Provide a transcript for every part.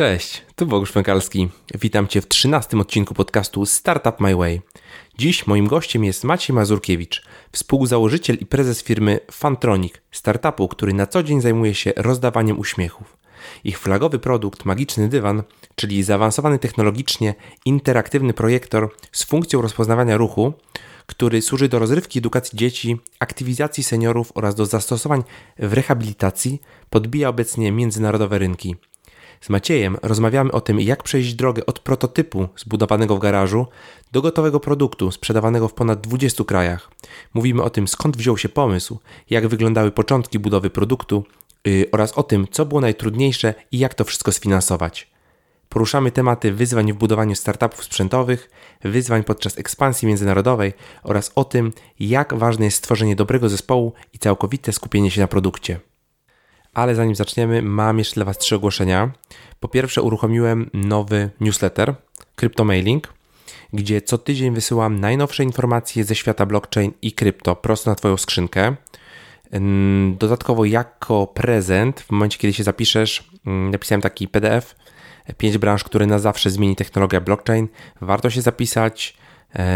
Cześć, tu Bogusz Pękalski. Witam Cię w trzynastym odcinku podcastu Startup My Way. Dziś moim gościem jest Maciej Mazurkiewicz, współzałożyciel i prezes firmy Fantronic, startupu, który na co dzień zajmuje się rozdawaniem uśmiechów. Ich flagowy produkt Magiczny Dywan, czyli zaawansowany technologicznie interaktywny projektor z funkcją rozpoznawania ruchu, który służy do rozrywki edukacji dzieci, aktywizacji seniorów oraz do zastosowań w rehabilitacji, podbija obecnie międzynarodowe rynki. Z Maciejem rozmawiamy o tym, jak przejść drogę od prototypu zbudowanego w garażu do gotowego produktu sprzedawanego w ponad 20 krajach. Mówimy o tym, skąd wziął się pomysł, jak wyglądały początki budowy produktu yy, oraz o tym, co było najtrudniejsze i jak to wszystko sfinansować. Poruszamy tematy wyzwań w budowaniu startupów sprzętowych, wyzwań podczas ekspansji międzynarodowej oraz o tym, jak ważne jest stworzenie dobrego zespołu i całkowite skupienie się na produkcie. Ale zanim zaczniemy, mam jeszcze dla Was trzy ogłoszenia. Po pierwsze, uruchomiłem nowy newsletter, Cryptomailing, gdzie co tydzień wysyłam najnowsze informacje ze świata blockchain i krypto prosto na Twoją skrzynkę. Dodatkowo, jako prezent, w momencie kiedy się zapiszesz, napisałem taki PDF, 5 branż, które na zawsze zmieni technologia blockchain. Warto się zapisać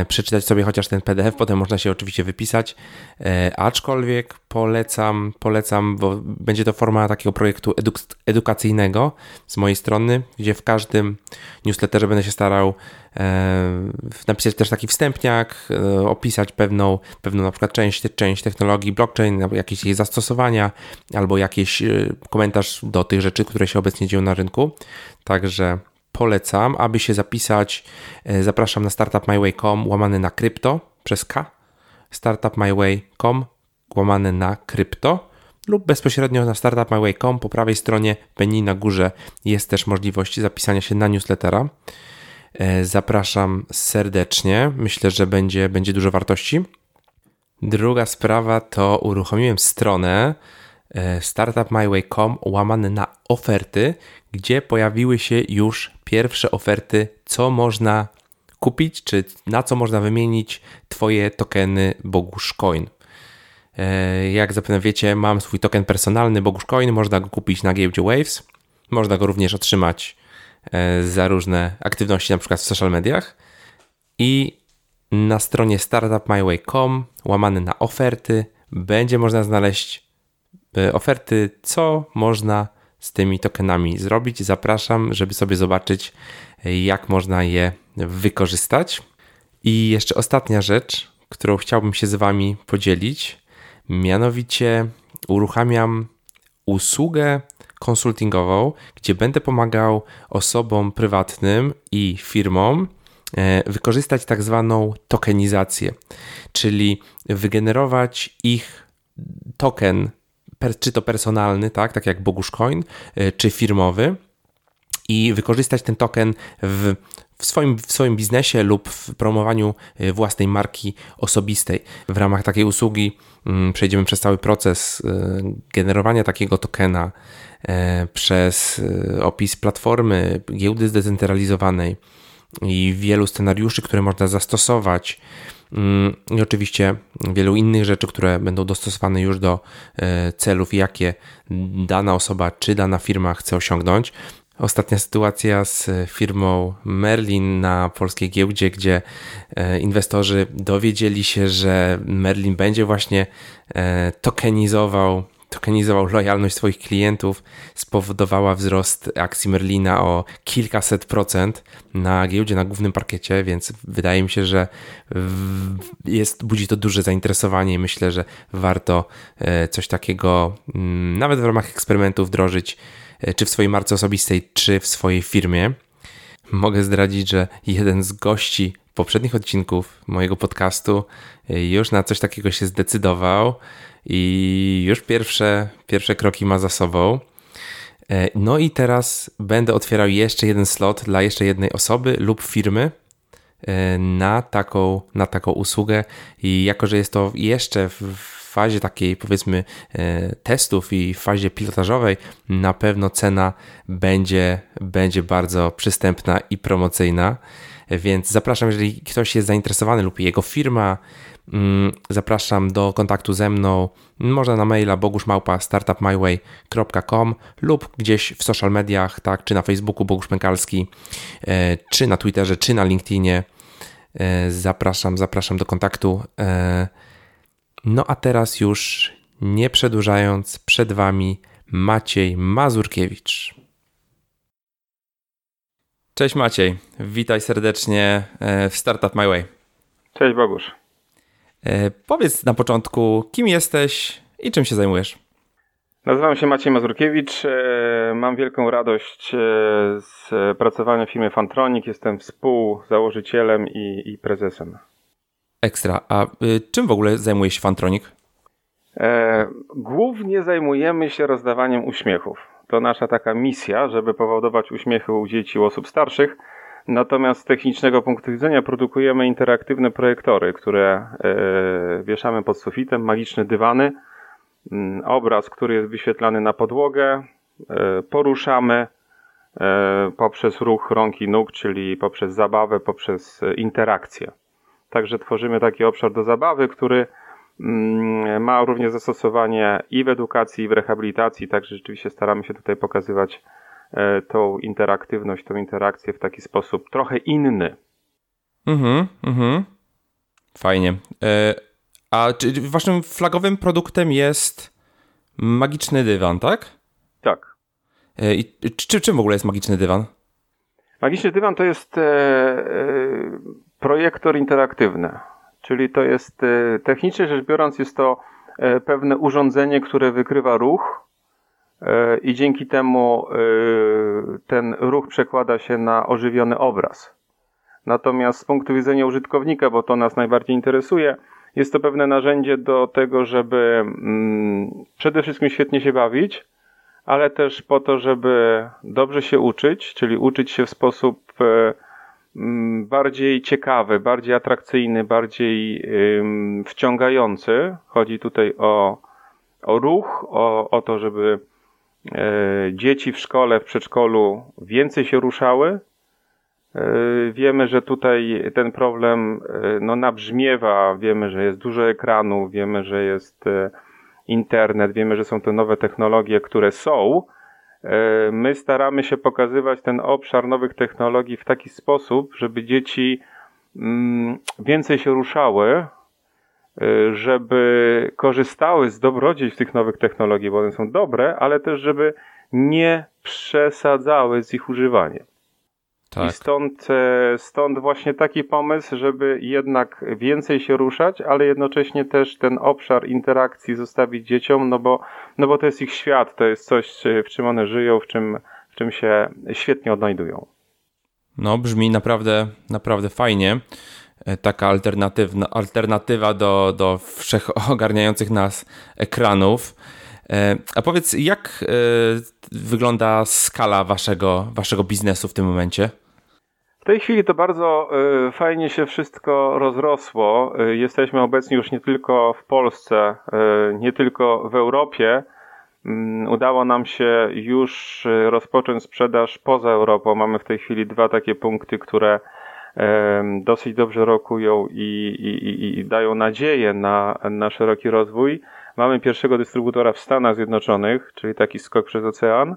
przeczytać sobie chociaż ten PDF, potem można się oczywiście wypisać, e, aczkolwiek polecam, polecam, bo będzie to forma takiego projektu eduk- edukacyjnego z mojej strony, gdzie w każdym newsletterze będę się starał e, napisać też taki wstępniak, e, opisać pewną, pewną na przykład część, część technologii blockchain, jakieś jej zastosowania, albo jakiś e, komentarz do tych rzeczy, które się obecnie dzieją na rynku. Także polecam, aby się zapisać. E, zapraszam na startupmyway.com łamane na krypto przez K. startupmyway.com łamane na krypto lub bezpośrednio na startupmyway.com po prawej stronie menu na górze jest też możliwość zapisania się na newslettera. E, zapraszam serdecznie. Myślę, że będzie, będzie dużo wartości. Druga sprawa to uruchomiłem stronę e, startupmyway.com łamane na oferty, gdzie pojawiły się już pierwsze oferty, co można kupić, czy na co można wymienić Twoje tokeny Bogusz Coin. E, jak zapewne wiecie, mam swój token personalny Bogusz Coin, można go kupić na giełdzie Waves, można go również otrzymać e, za różne aktywności, na przykład w social mediach. I na stronie startupmyway.com łamane na oferty będzie można znaleźć e, oferty, co można z tymi tokenami zrobić. Zapraszam, żeby sobie zobaczyć, jak można je wykorzystać. I jeszcze ostatnia rzecz, którą chciałbym się z Wami podzielić, mianowicie uruchamiam usługę konsultingową, gdzie będę pomagał osobom prywatnym i firmom e, wykorzystać tak zwaną tokenizację, czyli wygenerować ich token czy to personalny, tak, tak jak Bogusz Coin, y, czy firmowy i wykorzystać ten token w, w, swoim, w swoim biznesie lub w promowaniu y, własnej marki osobistej. W ramach takiej usługi mm, przejdziemy przez cały proces y, generowania takiego tokena, przez opis platformy, giełdy zdecentralizowanej i wielu scenariuszy, które można zastosować i oczywiście wielu innych rzeczy, które będą dostosowane już do e, celów, jakie dana osoba czy dana firma chce osiągnąć. Ostatnia sytuacja z firmą Merlin na polskiej giełdzie, gdzie e, inwestorzy dowiedzieli się, że Merlin będzie właśnie e, tokenizował tokenizował lojalność swoich klientów, spowodowała wzrost akcji Merlina o kilkaset procent na giełdzie, na głównym parkiecie, więc wydaje mi się, że jest, budzi to duże zainteresowanie i myślę, że warto e, coś takiego mm, nawet w ramach eksperymentu wdrożyć, e, czy w swojej marce osobistej, czy w swojej firmie. Mogę zdradzić, że jeden z gości poprzednich odcinków mojego podcastu e, już na coś takiego się zdecydował i już pierwsze, pierwsze kroki ma za sobą. E, no i teraz będę otwierał jeszcze jeden slot dla jeszcze jednej osoby lub firmy e, na taką, na taką usługę. I jako, że jest to jeszcze w fazie takiej powiedzmy e, testów i fazie pilotażowej, na pewno cena będzie, będzie bardzo przystępna i promocyjna. Więc zapraszam, jeżeli ktoś jest zainteresowany lub jego firma, zapraszam do kontaktu ze mną. Można na maila boguszmałpa startupmyway.com lub gdzieś w social mediach, tak, czy na Facebooku Bogusz Pękalski, e, czy na Twitterze, czy na LinkedInie. E, zapraszam, zapraszam do kontaktu. E, no a teraz już nie przedłużając, przed Wami Maciej Mazurkiewicz. Cześć Maciej, witaj serdecznie w Startup My Way. Cześć Bogusz. E, powiedz na początku, kim jesteś i czym się zajmujesz? Nazywam się Maciej Mazurkiewicz. E, mam wielką radość z pracowania w firmie Fantronic. Jestem współzałożycielem i, i prezesem. Ekstra. A y, czym w ogóle zajmuje się Fantronic? E, głównie zajmujemy się rozdawaniem uśmiechów. To nasza taka misja, żeby powodować uśmiechy u dzieci, u osób starszych. Natomiast z technicznego punktu widzenia produkujemy interaktywne projektory, które e, wieszamy pod sufitem, magiczne dywany, mm, obraz, który jest wyświetlany na podłogę, e, poruszamy poprzez ruch rąk i nóg, czyli poprzez zabawę, poprzez interakcję. Także tworzymy taki obszar do zabawy, który Mm, ma również zastosowanie i w edukacji, i w rehabilitacji, także rzeczywiście staramy się tutaj pokazywać e, tą interaktywność, tą interakcję w taki sposób trochę inny. Mhm, mhm. Fajnie. E, a czy waszym flagowym produktem jest magiczny dywan, tak? Tak. E, I czy, czym w ogóle jest magiczny dywan? Magiczny dywan to jest projektor interaktywny. Czyli to jest e, technicznie rzecz biorąc, jest to e, pewne urządzenie, które wykrywa ruch e, i dzięki temu ten ruch przekłada się na ożywiony obraz. Natomiast z punktu widzenia użytkownika, bo to nas najbardziej interesuje, jest to pewne narzędzie do tego, żeby mm, przede wszystkim świetnie się bawić, ale też po to, żeby dobrze się uczyć, czyli uczyć się w sposób Mm, bardziej ciekawy, bardziej atrakcyjny, bardziej wciągający. Chodzi tutaj o, o ruch, o, o to, żeby e, dzieci w szkole, w przedszkolu więcej się ruszały. E, wiemy, że tutaj ten problem e, no, nabrzmiewa, wiemy, że jest dużo ekranów, wiemy, że jest internet, wiemy, że są to nowe technologie, które są, E, my staramy się pokazywać ten obszar nowych technologii w taki sposób, żeby dzieci mm, więcej się ruszały, e, żeby korzystały z dobrodziejstw tych nowych technologii, bo one są dobre, ale też żeby nie przesadzały z ich używaniem. Tak. I stąd, e, stąd właśnie taki pomysł, żeby jednak więcej się ruszać, ale jednocześnie też ten obszar interakcji zostawić dzieciom, no bo, no bo to jest ich świat, to jest coś, w czym one żyją, w czym, w czym się świetnie odnajdują. No, brzmi naprawdę, naprawdę fajnie. E, taka alternatywna, alternatywa do, do wszechogarniających nas ekranów. E, a powiedz, jak wygląda skala waszego, waszego biznesu w tym momencie? W tej chwili to bardzo fajnie się wszystko rozrosło. Jesteśmy obecni już nie tylko w Polsce, nie tylko w Europie. Mm, udało nam się już rozpocząć sprzedaż poza Europą. Mamy w tej chwili dwa takie punkty, które dosyć dobrze rokują i, i, i dają nadzieję na, na szeroki rozwój. Mamy pierwszego dystrybutora w Stanach Zjednoczonych, czyli taki skok przez ocean.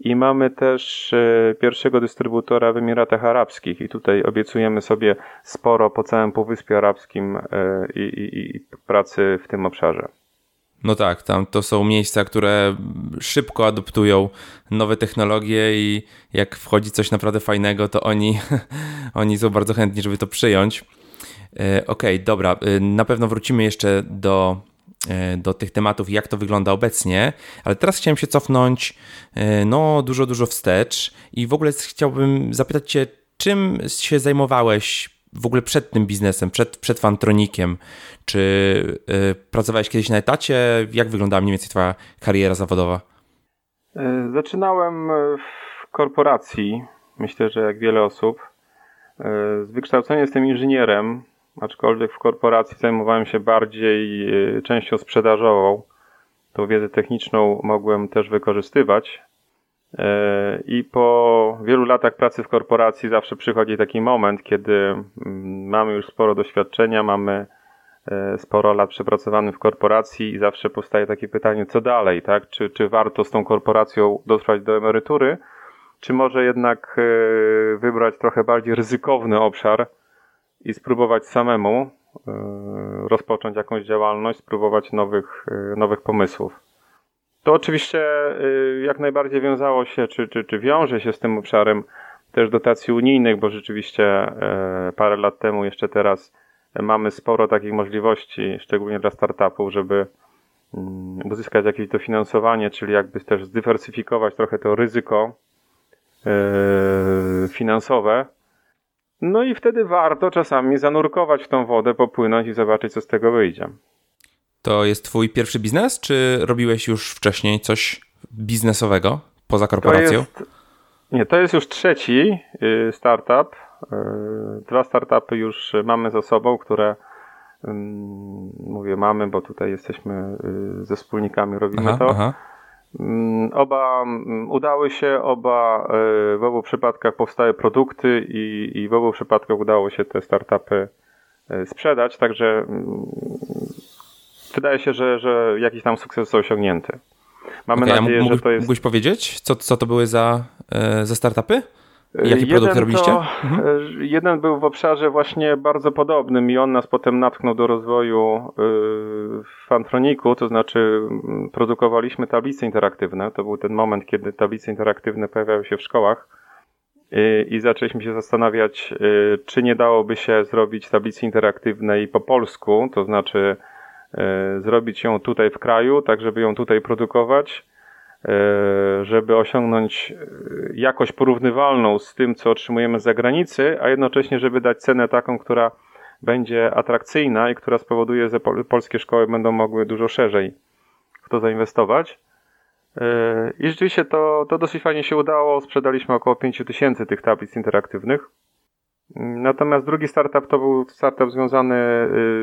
I mamy też e, pierwszego dystrybutora w Emiratach Arabskich i tutaj obiecujemy sobie sporo po całym Półwyspie Arabskim e, i, i, i pracy w tym obszarze. No tak, tam to są miejsca, które szybko adoptują nowe technologie i jak wchodzi coś naprawdę fajnego, to oni, oni są bardzo chętni, żeby to przyjąć. E, okej, okay, dobra, na pewno wrócimy jeszcze do E, do tych tematów, jak to wygląda obecnie, ale teraz chciałem się cofnąć e, no dużo, dużo wstecz i w ogóle chciałbym zapytać Cię, czym się zajmowałeś w ogóle przed tym biznesem, przed, przed Fantronikiem? Czy y, pracowałeś kiedyś na etacie? Jak wyglądała mniej więcej Twoja kariera zawodowa? Zaczynałem w korporacji, myślę, że jak wiele osób. Z wykształcenia jestem inżynierem, aczkolwiek w korporacji zajmowałem się bardziej częścią sprzedażową. Tą wiedzę techniczną mogłem też wykorzystywać. E, I po wielu latach pracy w korporacji zawsze przychodzi taki moment, kiedy mm, mamy już sporo doświadczenia, mamy sporo lat przepracowany w korporacji i zawsze powstaje takie pytanie, co dalej, tak? Czy, czy warto z tą korporacją dotrwać do emerytury, czy może jednak wybrać trochę bardziej ryzykowny obszar i spróbować samemu rozpocząć jakąś działalność, spróbować nowych, nowych pomysłów. To oczywiście jak najbardziej wiązało się, czy, czy, czy wiąże się z tym obszarem też dotacji unijnych, bo rzeczywiście e, parę lat temu, jeszcze teraz mamy sporo takich możliwości, szczególnie dla startupów, żeby mm, uzyskać jakieś dofinansowanie, czyli jakby też zdywersyfikować trochę to ryzyko e, finansowe. No i wtedy warto czasami zanurkować w tą wodę, popłynąć i zobaczyć, co z tego wyjdzie. To jest twój pierwszy biznes, czy robiłeś już wcześniej coś biznesowego poza korporacją? To jest, nie, to jest już trzeci y, startup. Y, dwa startupy już mamy za sobą, które mówię mamy, bo tutaj jesteśmy y, ze wspólnikami, robimy aha, to. Aha. Oba udały się, oba w obu przypadkach powstały produkty i, i w obu przypadkach udało się te startupy sprzedać, także wydaje się, że, że jakiś tam sukces został osiągnięty. Mamy okay, nadzieję, że to jest. Mógłbyś powiedzieć, co, co to były za, e, za startupy? Jaki produkt robiliście? To, mhm. E, jeden był w obszarze właśnie bardzo podobnym i on nas potem natknął do rozwoju e, w Fantroniku, to znaczy produkowaliśmy tablice interaktywne. To był ten moment, kiedy tablice interaktywne pojawiały się w szkołach i zaczęliśmy się zastanawiać, czy nie dałoby się zrobić tablicy interaktywnej po polsku, to znaczy E, zrobić ją tutaj w kraju, tak żeby ją tutaj produkować, e, żeby osiągnąć e, jakość porównywalną z tym, co otrzymujemy z zagranicy, a jednocześnie, żeby dać cenę taką, która będzie atrakcyjna i która spowoduje, że polskie szkoły będą mogły dużo szerzej w to zainwestować. I rzeczywiście to, to dosyć fajnie się udało. Sprzedaliśmy około 5000 tych tablic interaktywnych. Natomiast drugi startup to był startup związany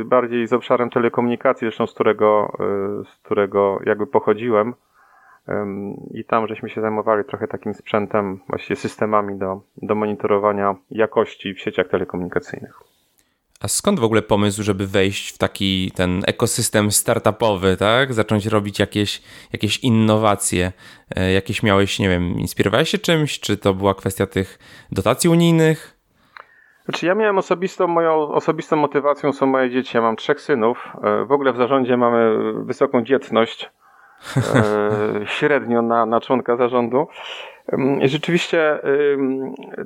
y, bardziej z obszarem telekomunikacji, zresztą z którego, y, z którego jakby pochodziłem. I tam żeśmy się zajmowali trochę takim sprzętem, właściwie systemami do, do monitorowania jakości w sieciach telekomunikacyjnych. A skąd w ogóle pomysł, żeby wejść w taki ten ekosystem startupowy, tak? Zacząć robić jakieś, jakieś innowacje? E, jakieś miałeś, nie wiem, inspirowałeś się czymś? Czy to była kwestia tych dotacji unijnych? Znaczy ja miałem osobistą, moją osobistą motywacją są moje dzieci. Ja mam trzech synów. E, w ogóle w zarządzie mamy wysoką dzietność. E, średnio na, na członka zarządu. Rzeczywiście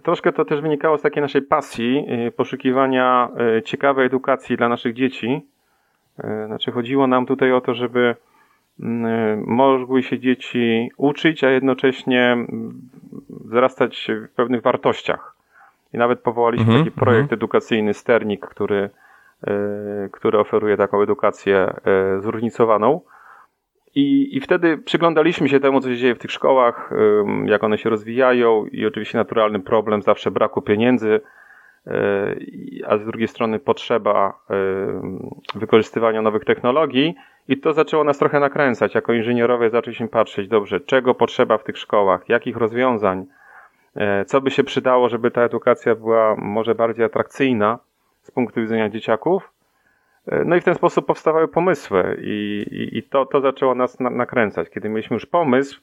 troszkę to też wynikało z takiej naszej pasji, e, poszukiwania ciekawej edukacji dla naszych dzieci. Znaczy chodziło nam tutaj o to, żeby mogły się dzieci uczyć, a jednocześnie wzrastać w pewnych wartościach. I nawet powołaliśmy mm -hmm, taki projekt mm -hmm. edukacyjny Sternik, który, e, który oferuje taką edukację e, zróżnicowaną. I, I wtedy przyglądaliśmy się temu, co się dzieje w tych szkołach, jak one się rozwijają, i oczywiście naturalny problem zawsze braku pieniędzy, e, a z drugiej strony potrzeba wykorzystywania nowych technologii. I to zaczęło nas trochę nakręcać. Jako inżynierowie zaczęliśmy patrzeć, dobrze, czego potrzeba w tych szkołach, jakich rozwiązań, co by się przydało, żeby ta edukacja była może bardziej atrakcyjna z punktu widzenia dzieciaków? E, no i w ten sposób powstawały pomysły i, i, i to, to zaczęło nas na, nakręcać. Kiedy mieliśmy już pomysł,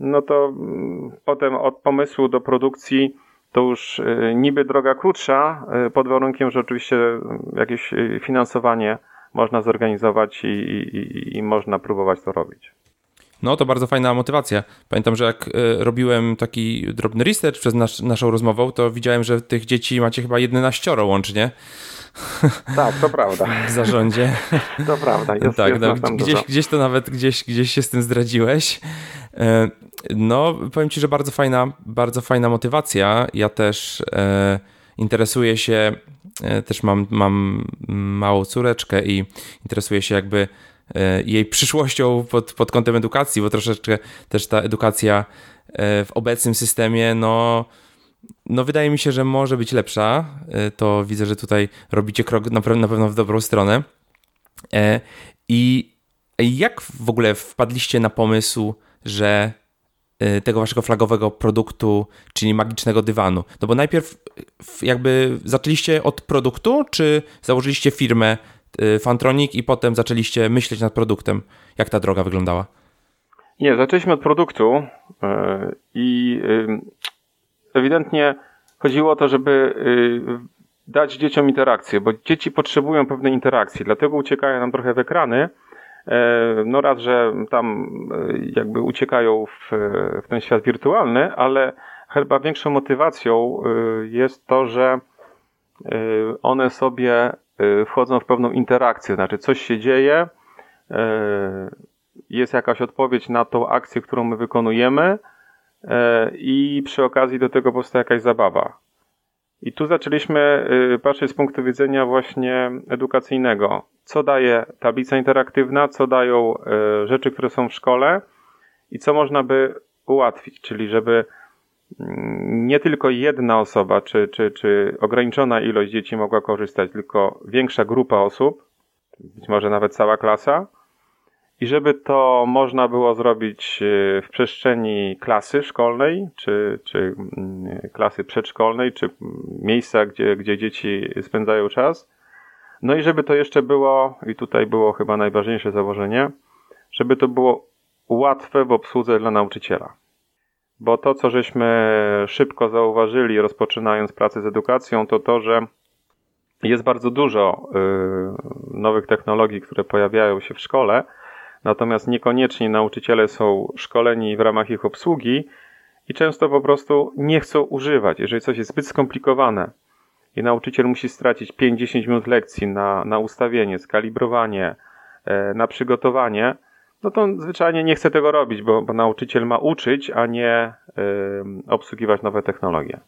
no to mm, potem od pomysłu do produkcji to już e, niby droga krótsza, pod warunkiem, że oczywiście jakieś finansowanie można zorganizować i, i, i można próbować to robić. No to bardzo fajna motywacja. Pamiętam, że jak e, robiłem taki drobny research przez nasz, naszą rozmową, to widziałem, że tych dzieci macie chyba 11 łącznie. Tak, to prawda. W zarządzie. To prawda. Jest, tak, jest no, gdzieś, gdzieś to nawet gdzieś, gdzieś się z tym zdradziłeś. E, no, powiem ci, że bardzo fajna, bardzo fajna motywacja. Ja też e, interesuję się, e, też mam, mam małą córeczkę i interesuję się jakby jej przyszłością pod, pod kątem edukacji, bo troszeczkę też ta edukacja e, w obecnym systemie, no, no wydaje mi się, że może być lepsza. E, to widzę, że tutaj robicie krok na pewno w dobrą stronę. I jak w ogóle wpadliście na pomysł, że tego waszego flagowego produktu, czyli magicznego dywanu? No bo najpierw jakby zaczęliście od produktu, czy założyliście firmę Fantronic i potem zaczęliście myśleć nad produktem. Jak ta droga wyglądała? Nie, zaczęliśmy od produktu i ewidentnie chodziło o to, żeby dać dzieciom interakcję, bo dzieci potrzebują pewnej interakcji, dlatego uciekają nam trochę w ekrany. E, no raz, że tam jakby uciekają w, w ten świat wirtualny, ale chyba większą motywacją jest to, że one sobie wchodzą w pewną interakcję, znaczy coś się dzieje, jest jakaś odpowiedź na tą akcję, którą my wykonujemy i przy okazji do tego powstaje jakaś zabawa. I tu zaczęliśmy y, patrzeć z punktu widzenia właśnie edukacyjnego. Co daje tablica interaktywna, co dają y, rzeczy, które są w szkole i co można by ułatwić, czyli żeby nie tylko jedna osoba, czy, czy, czy ograniczona ilość dzieci mogła korzystać, tylko większa grupa osób, być może nawet cała klasa, i żeby to można było zrobić e, w przestrzeni klasy szkolnej, czy, czy mm, klasy przedszkolnej, czy miejsca, gdzie, gdzie dzieci spędzają czas. No i żeby to jeszcze było, i tutaj było chyba najważniejsze założenie, żeby to było łatwe w obsłudze dla nauczyciela. Bo to, co żeśmy szybko zauważyli, rozpoczynając pracę z edukacją, to to, że jest bardzo dużo y, nowych technologii, które pojawiają się w szkole, natomiast niekoniecznie nauczyciele są szkoleni w ramach ich obsługi i często po prostu nie chcą używać. Jeżeli coś jest zbyt skomplikowane i nauczyciel musi stracić 5-10 minut lekcji na, na ustawienie, skalibrowanie, e, na przygotowanie, no to zwyczajnie nie chce tego robić, bo, bo nauczyciel ma uczyć, a nie y, obsługiwać nowe technologie.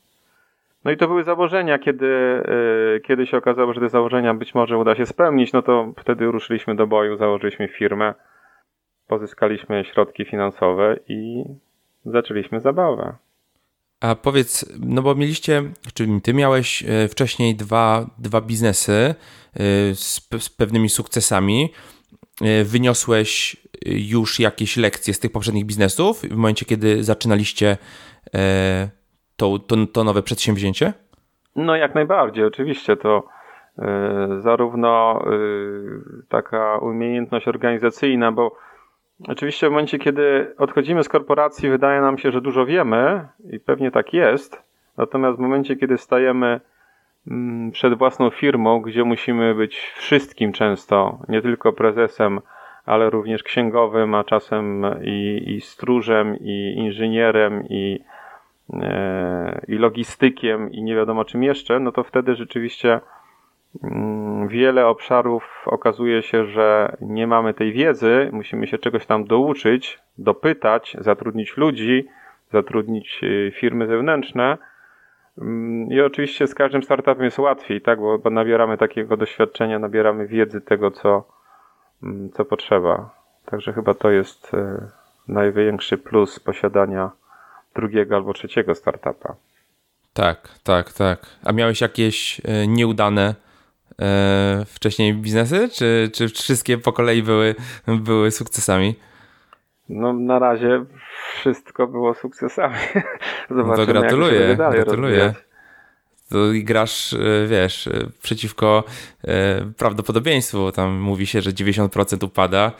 No i to były założenia, kiedy, y, kiedy się okazało, że te założenia być może uda się spełnić, no to wtedy ruszyliśmy do boju, założyliśmy firmę pozyskaliśmy środki finansowe i zaczęliśmy zabawę. A powiedz, no bo mieliście, czy ty miałeś e, wcześniej dwa, dwa biznesy e, z, z pewnymi sukcesami. E, wyniosłeś już jakieś lekcje z tych poprzednich biznesów w momencie, kiedy zaczynaliście to, to, to nowe przedsięwzięcie? No jak najbardziej, oczywiście to zarówno taka umiejętność organizacyjna, bo Oczywiście w momencie, kiedy odchodzimy z korporacji, wydaje nam się, że dużo wiemy i pewnie tak jest. Natomiast w momencie, kiedy stajemy mm, przed własną firmą, gdzie musimy być wszystkim często, nie tylko prezesem, ale również księgowym, a czasem i, i stróżem, i inżynierem, i, e, i logistykiem, i nie wiadomo czym jeszcze, no to wtedy rzeczywiście Mm, wiele obszarów okazuje się, że nie mamy tej wiedzy, musimy się czegoś tam douczyć, dopytać, zatrudnić ludzi, zatrudnić y, firmy zewnętrzne. Mm, I oczywiście z każdym startupem jest łatwiej, tak, bo, bo nabieramy takiego doświadczenia, nabieramy wiedzy tego, co, co potrzeba. Także chyba to jest y, największy plus posiadania drugiego albo trzeciego startupa. Tak, tak, tak. A miałeś jakieś y, nieudane e, wcześniej biznesy, czy, czy wszystkie po kolei były, były sukcesami? No na razie wszystko było sukcesami. Zobaczymy, no to gratuluję, gratuluję. To i grasz, e, wiesz, e, przeciwko e, prawdopodobieństwu. Tam mówi się, że 90% upada,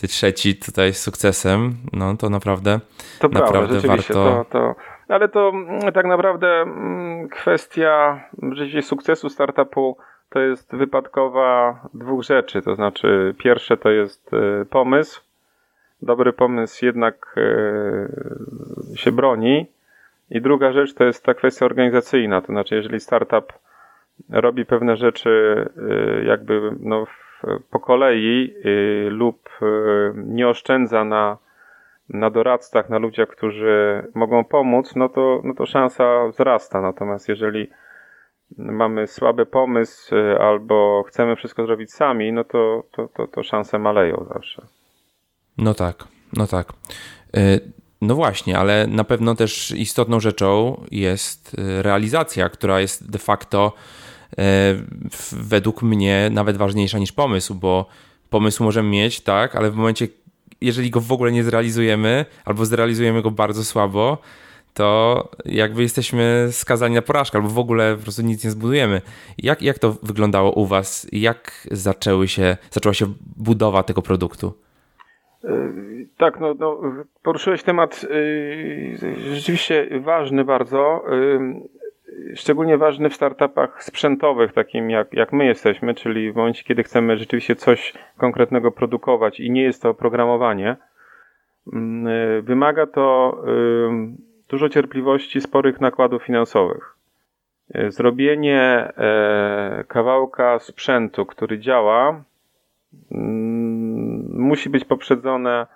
ty trzeci tutaj z sukcesem. No to naprawdę, to naprawdę prawda, warto. To, to, ale to mm, tak naprawdę mm, kwestia rzeczywiście sukcesu startupu to jest wypadkowa dwóch rzeczy. To znaczy, pierwsze to jest pomysł. Dobry pomysł jednak się broni. I druga rzecz to jest ta kwestia organizacyjna. To znaczy, jeżeli startup robi pewne rzeczy e, jakby no, po kolei lub nie oszczędza na, na doradcach, na ludziach, którzy mogą pomóc, no to, no to szansa wzrasta. Natomiast jeżeli mamy słaby pomysł y, albo chcemy wszystko zrobić sami, no to, to, to, to szanse maleją zawsze. No tak, no tak. Y, no właśnie, ale na pewno też istotną rzeczą jest y, realizacja, która jest de facto według mnie nawet ważniejsza niż pomysł, bo pomysł możemy mieć, tak, ale w momencie, jeżeli go w ogóle nie zrealizujemy albo zrealizujemy go bardzo słabo, to jakby jesteśmy skazani na porażkę, albo w ogóle po prostu nic nie zbudujemy. Jak, jak to wyglądało u Was? Jak zaczęły się, zaczęła się budowa tego produktu? Yy, tak, no, no poruszyłeś temat yy, rzeczywiście ważny bardzo. Yy, szczególnie ważny w startupach sprzętowych, takim jak, jak my jesteśmy, czyli w momencie, kiedy chcemy rzeczywiście coś konkretnego produkować i nie jest to oprogramowanie. Wymaga to dużo cierpliwości, sporych nakładów finansowych. Zrobienie kawałka sprzętu, który działa, Mm, musi być poprzedzone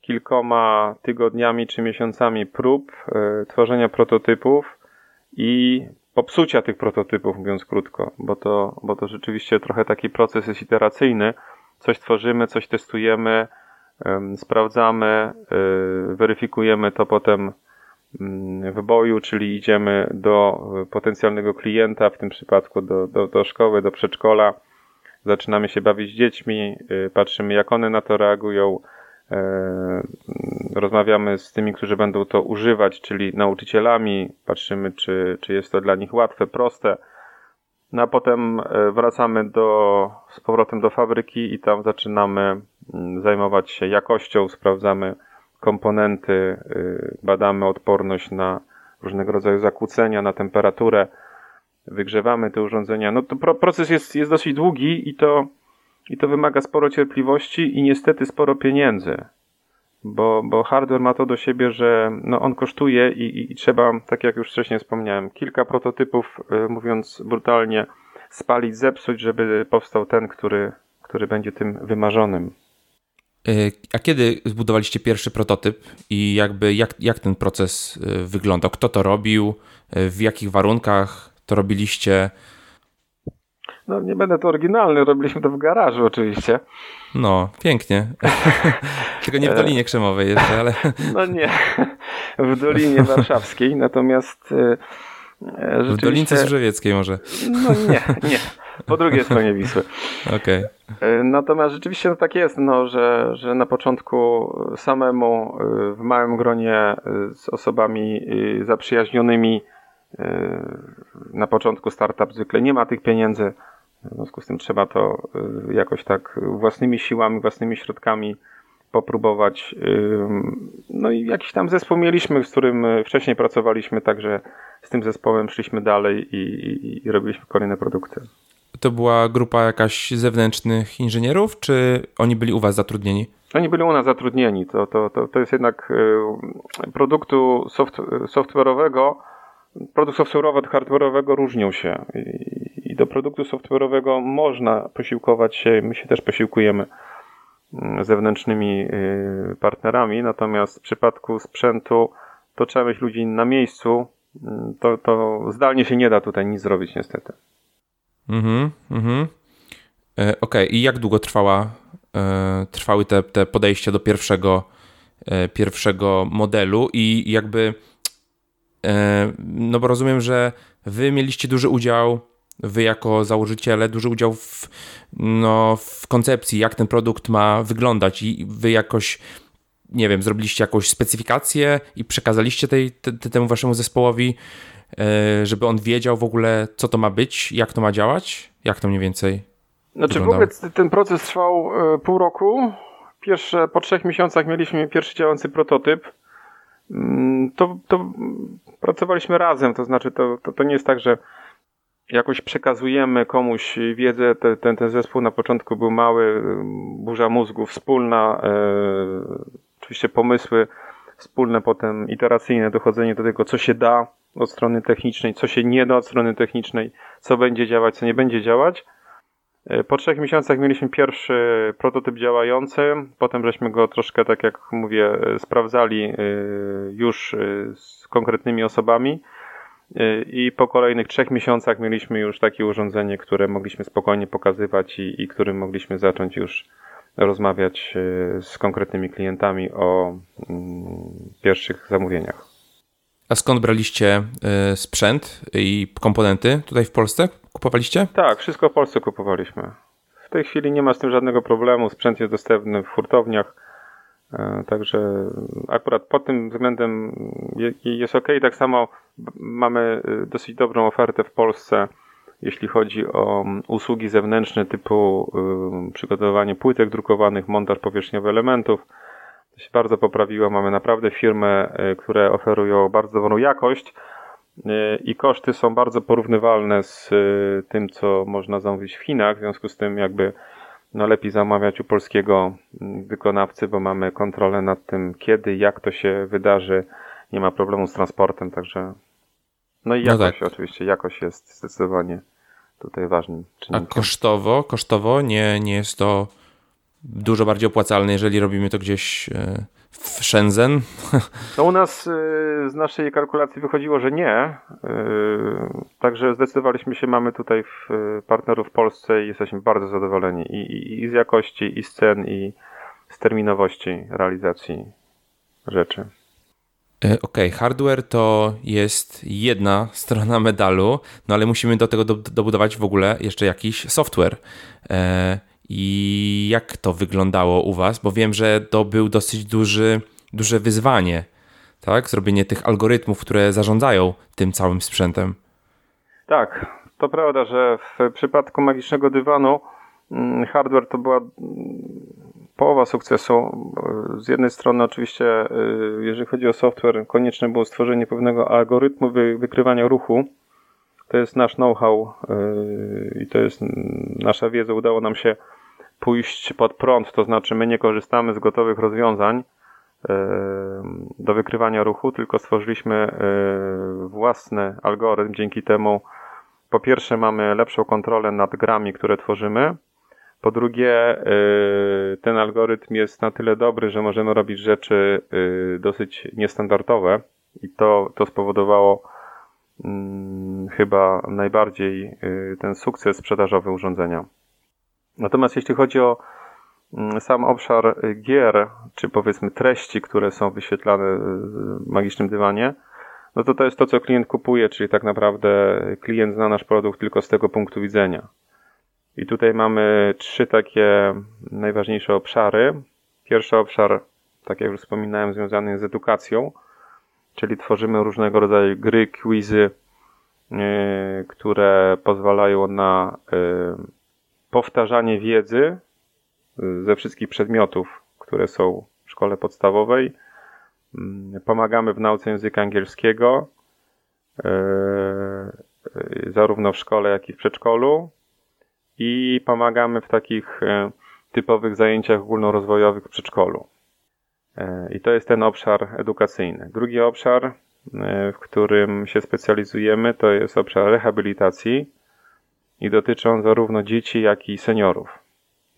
kilkoma tygodniami czy miesiącami prób, e, tworzenia prototypów i popsucia tych prototypów, mówiąc krótko, bo to, bo to rzeczywiście trochę taki proces jest iteracyjny. Coś tworzymy, coś testujemy, sprawdzamy, e, weryfikujemy to potem mm, w boju, czyli idziemy do potencjalnego klienta, w tym przypadku do, do, do szkoły, do przedszkola zaczynamy się bawić z dziećmi, y, patrzymy jak one na to reagują, y, rozmawiamy z tymi, którzy będą to używać, czyli nauczycielami, patrzymy czy, czy jest to dla nich łatwe, proste. No a potem y, wracamy do, z powrotem do fabryki i tam zaczynamy mm, zajmować się jakością, sprawdzamy komponenty, badamy odporność na różnego rodzaju zakłócenia, na temperaturę wygrzewamy te urządzenia. No to proces jest, jest dosyć długi i to, i to wymaga sporo cierpliwości i niestety sporo pieniędzy. Bo, bo hardware ma to do siebie, że no on kosztuje i, i trzeba, tak jak już wcześniej wspomniałem, kilka prototypów, e, mówiąc brutalnie, spalić, zepsuć, żeby powstał ten, który, który będzie tym wymarzonym. E, a kiedy zbudowaliście pierwszy prototyp i jakby jak, jak ten proces e, wyglądał? Kto to robił? W jakich warunkach? To robiliście? No nie będę to oryginalny, robiliśmy to w garażu oczywiście. No, pięknie. Tylko nie w Dolinie Krzemowej jeszcze, ale... No nie, w Dolinie Warszawskiej, natomiast rzeczywiście... W Dolince Służewieckiej może. No nie, nie. Po drugiej stronie Wisły. Okej. Okay. Natomiast rzeczywiście no tak jest, no, że, że na początku samemu w małym gronie z osobami zaprzyjaźnionymi na początku startup zwykle nie ma tych pieniędzy, w związku z tym trzeba to y, jakoś tak własnymi siłami, własnymi środkami popróbować. No i jakiś tam zespół mieliśmy, z którym wcześniej pracowaliśmy, także z tym zespołem szliśmy dalej i, i, i robiliśmy kolejne produkty. To była grupa jakaś zewnętrznych inżynierów, czy oni byli u Was zatrudnieni? Oni byli u nas zatrudnieni. To, to, to, to jest jednak y, produktu soft, software'owego produkt software'owy od hardware'owego różnią się i do produktu software'owego można posiłkować się, my się też posiłkujemy mm, zewnętrznymi y, partnerami, natomiast w przypadku sprzętu to trzeba mieć ludzi na miejscu, mm, to, to zdalnie się nie da tutaj nic zrobić niestety. Mhm, mhm. E, Okej, okay. i jak długo trwała, e, trwały te, te podejścia do pierwszego, e, pierwszego modelu i jakby no bo rozumiem, że wy mieliście duży udział, wy jako założyciele, duży udział w, no, w koncepcji, jak ten produkt ma wyglądać i wy jakoś, nie wiem, zrobiliście jakąś specyfikację i przekazaliście tej, te, temu waszemu zespołowi, e, żeby on wiedział w ogóle, co to ma być, jak to ma działać, jak to mniej więcej Znaczy wyglądało? w ogóle ten proces trwał e, pół roku. Pierwsze, po trzech miesiącach mieliśmy pierwszy działający prototyp. Mm, to, to pracowaliśmy razem, to znaczy to, to, to nie jest tak, że jakoś przekazujemy komuś wiedzę, ten, ten, ten zespół na początku był mały, burza mózgów, wspólna, e, oczywiście pomysły wspólne, potem iteracyjne dochodzenie do tego, co się da od strony technicznej, co się nie da od strony technicznej, co będzie działać, co nie będzie działać. E, po trzech miesiącach mieliśmy pierwszy prototyp działający, potem żeśmy go troszkę, tak jak mówię, e, sprawdzali e, już z konkretnymi osobami i po kolejnych trzech miesiącach mieliśmy już takie urządzenie, które mogliśmy spokojnie pokazywać i, i którym mogliśmy zacząć już rozmawiać z konkretnymi klientami o mm, pierwszych zamówieniach. A skąd braliście sprzęt i komponenty tutaj w Polsce? Kupowaliście? Tak, wszystko w Polsce kupowaliśmy. W tej chwili nie ma z tym żadnego problemu. Sprzęt jest dostępny w hurtowniach. Także akurat pod tym względem jest ok. Tak samo mamy dosyć dobrą ofertę w Polsce, jeśli chodzi o usługi zewnętrzne typu przygotowanie płytek drukowanych, montaż powierzchniowy elementów. To się bardzo poprawiło. Mamy naprawdę firmy, które oferują bardzo dobrą jakość i koszty są bardzo porównywalne z tym, co można zamówić w Chinach. W związku z tym jakby no lepiej zamawiać u polskiego mm, wykonawcy, bo mamy kontrolę nad tym, kiedy, jak to się wydarzy. Nie ma problemu z transportem, także. No i jakość, no tak. oczywiście, jakość jest zdecydowanie tutaj ważnym czynnikiem. A kosztowo, kosztowo nie, nie jest to dużo bardziej opłacalne, jeżeli robimy to gdzieś e, w Shenzhen? No u nas y, z naszej kalkulacji wychodziło, że nie. Y, także zdecydowaliśmy się, mamy tutaj partnerów w Polsce i jesteśmy bardzo zadowoleni i, i, i z jakości, i z cen, i z terminowości realizacji rzeczy. E, okej, okay, hardware to jest jedna strona medalu, no ale musimy do tego dobudować w ogóle jeszcze jakiś software. E, i jak to wyglądało u Was? Bo wiem, że to był dosyć duży, duże wyzwanie, tak? Zrobienie tych algorytmów, które zarządzają tym całym sprzętem. Tak, to prawda, że w przypadku magicznego dywanu mm, hardware to była mm, połowa sukcesu. Z jednej strony, oczywiście, y, jeżeli chodzi o software, konieczne było stworzenie pewnego algorytmu wykrywania ruchu. To jest nasz know-how y, i to jest nasza wiedza. Udało nam się pójść pod prąd, to znaczy my nie korzystamy z gotowych rozwiązań e, do wykrywania ruchu, tylko stworzyliśmy e, własny algorytm. Dzięki temu po pierwsze mamy lepszą kontrolę nad grami, które tworzymy. Po drugie, e, ten algorytm jest na tyle dobry, że możemy robić rzeczy dosyć niestandardowe i to, to spowodowało mm, chyba najbardziej ten sukces sprzedażowy urządzenia. Natomiast jeśli chodzi o mm, sam obszar gier, czy powiedzmy treści, które są wyświetlane w magicznym dywanie, no to to jest to, co klient kupuje, czyli tak naprawdę klient zna nasz produkt tylko z tego punktu widzenia. I tutaj mamy trzy takie najważniejsze obszary. Pierwszy obszar, tak jak już wspominałem, związany jest z edukacją, czyli tworzymy różnego rodzaju gry, quizy, yy, które pozwalają na yy, powtarzanie wiedzy y, ze wszystkich przedmiotów, które są w szkole podstawowej. Mm, pomagamy w nauce języka angielskiego, y, y, zarówno w szkole, jak i w przedszkolu. I pomagamy w takich typowych zajęciach ogólnorozwojowych w przedszkolu. I to jest ten obszar edukacyjny. Drugi obszar, w którym się specjalizujemy, to jest obszar rehabilitacji i dotyczą zarówno dzieci, jak i seniorów.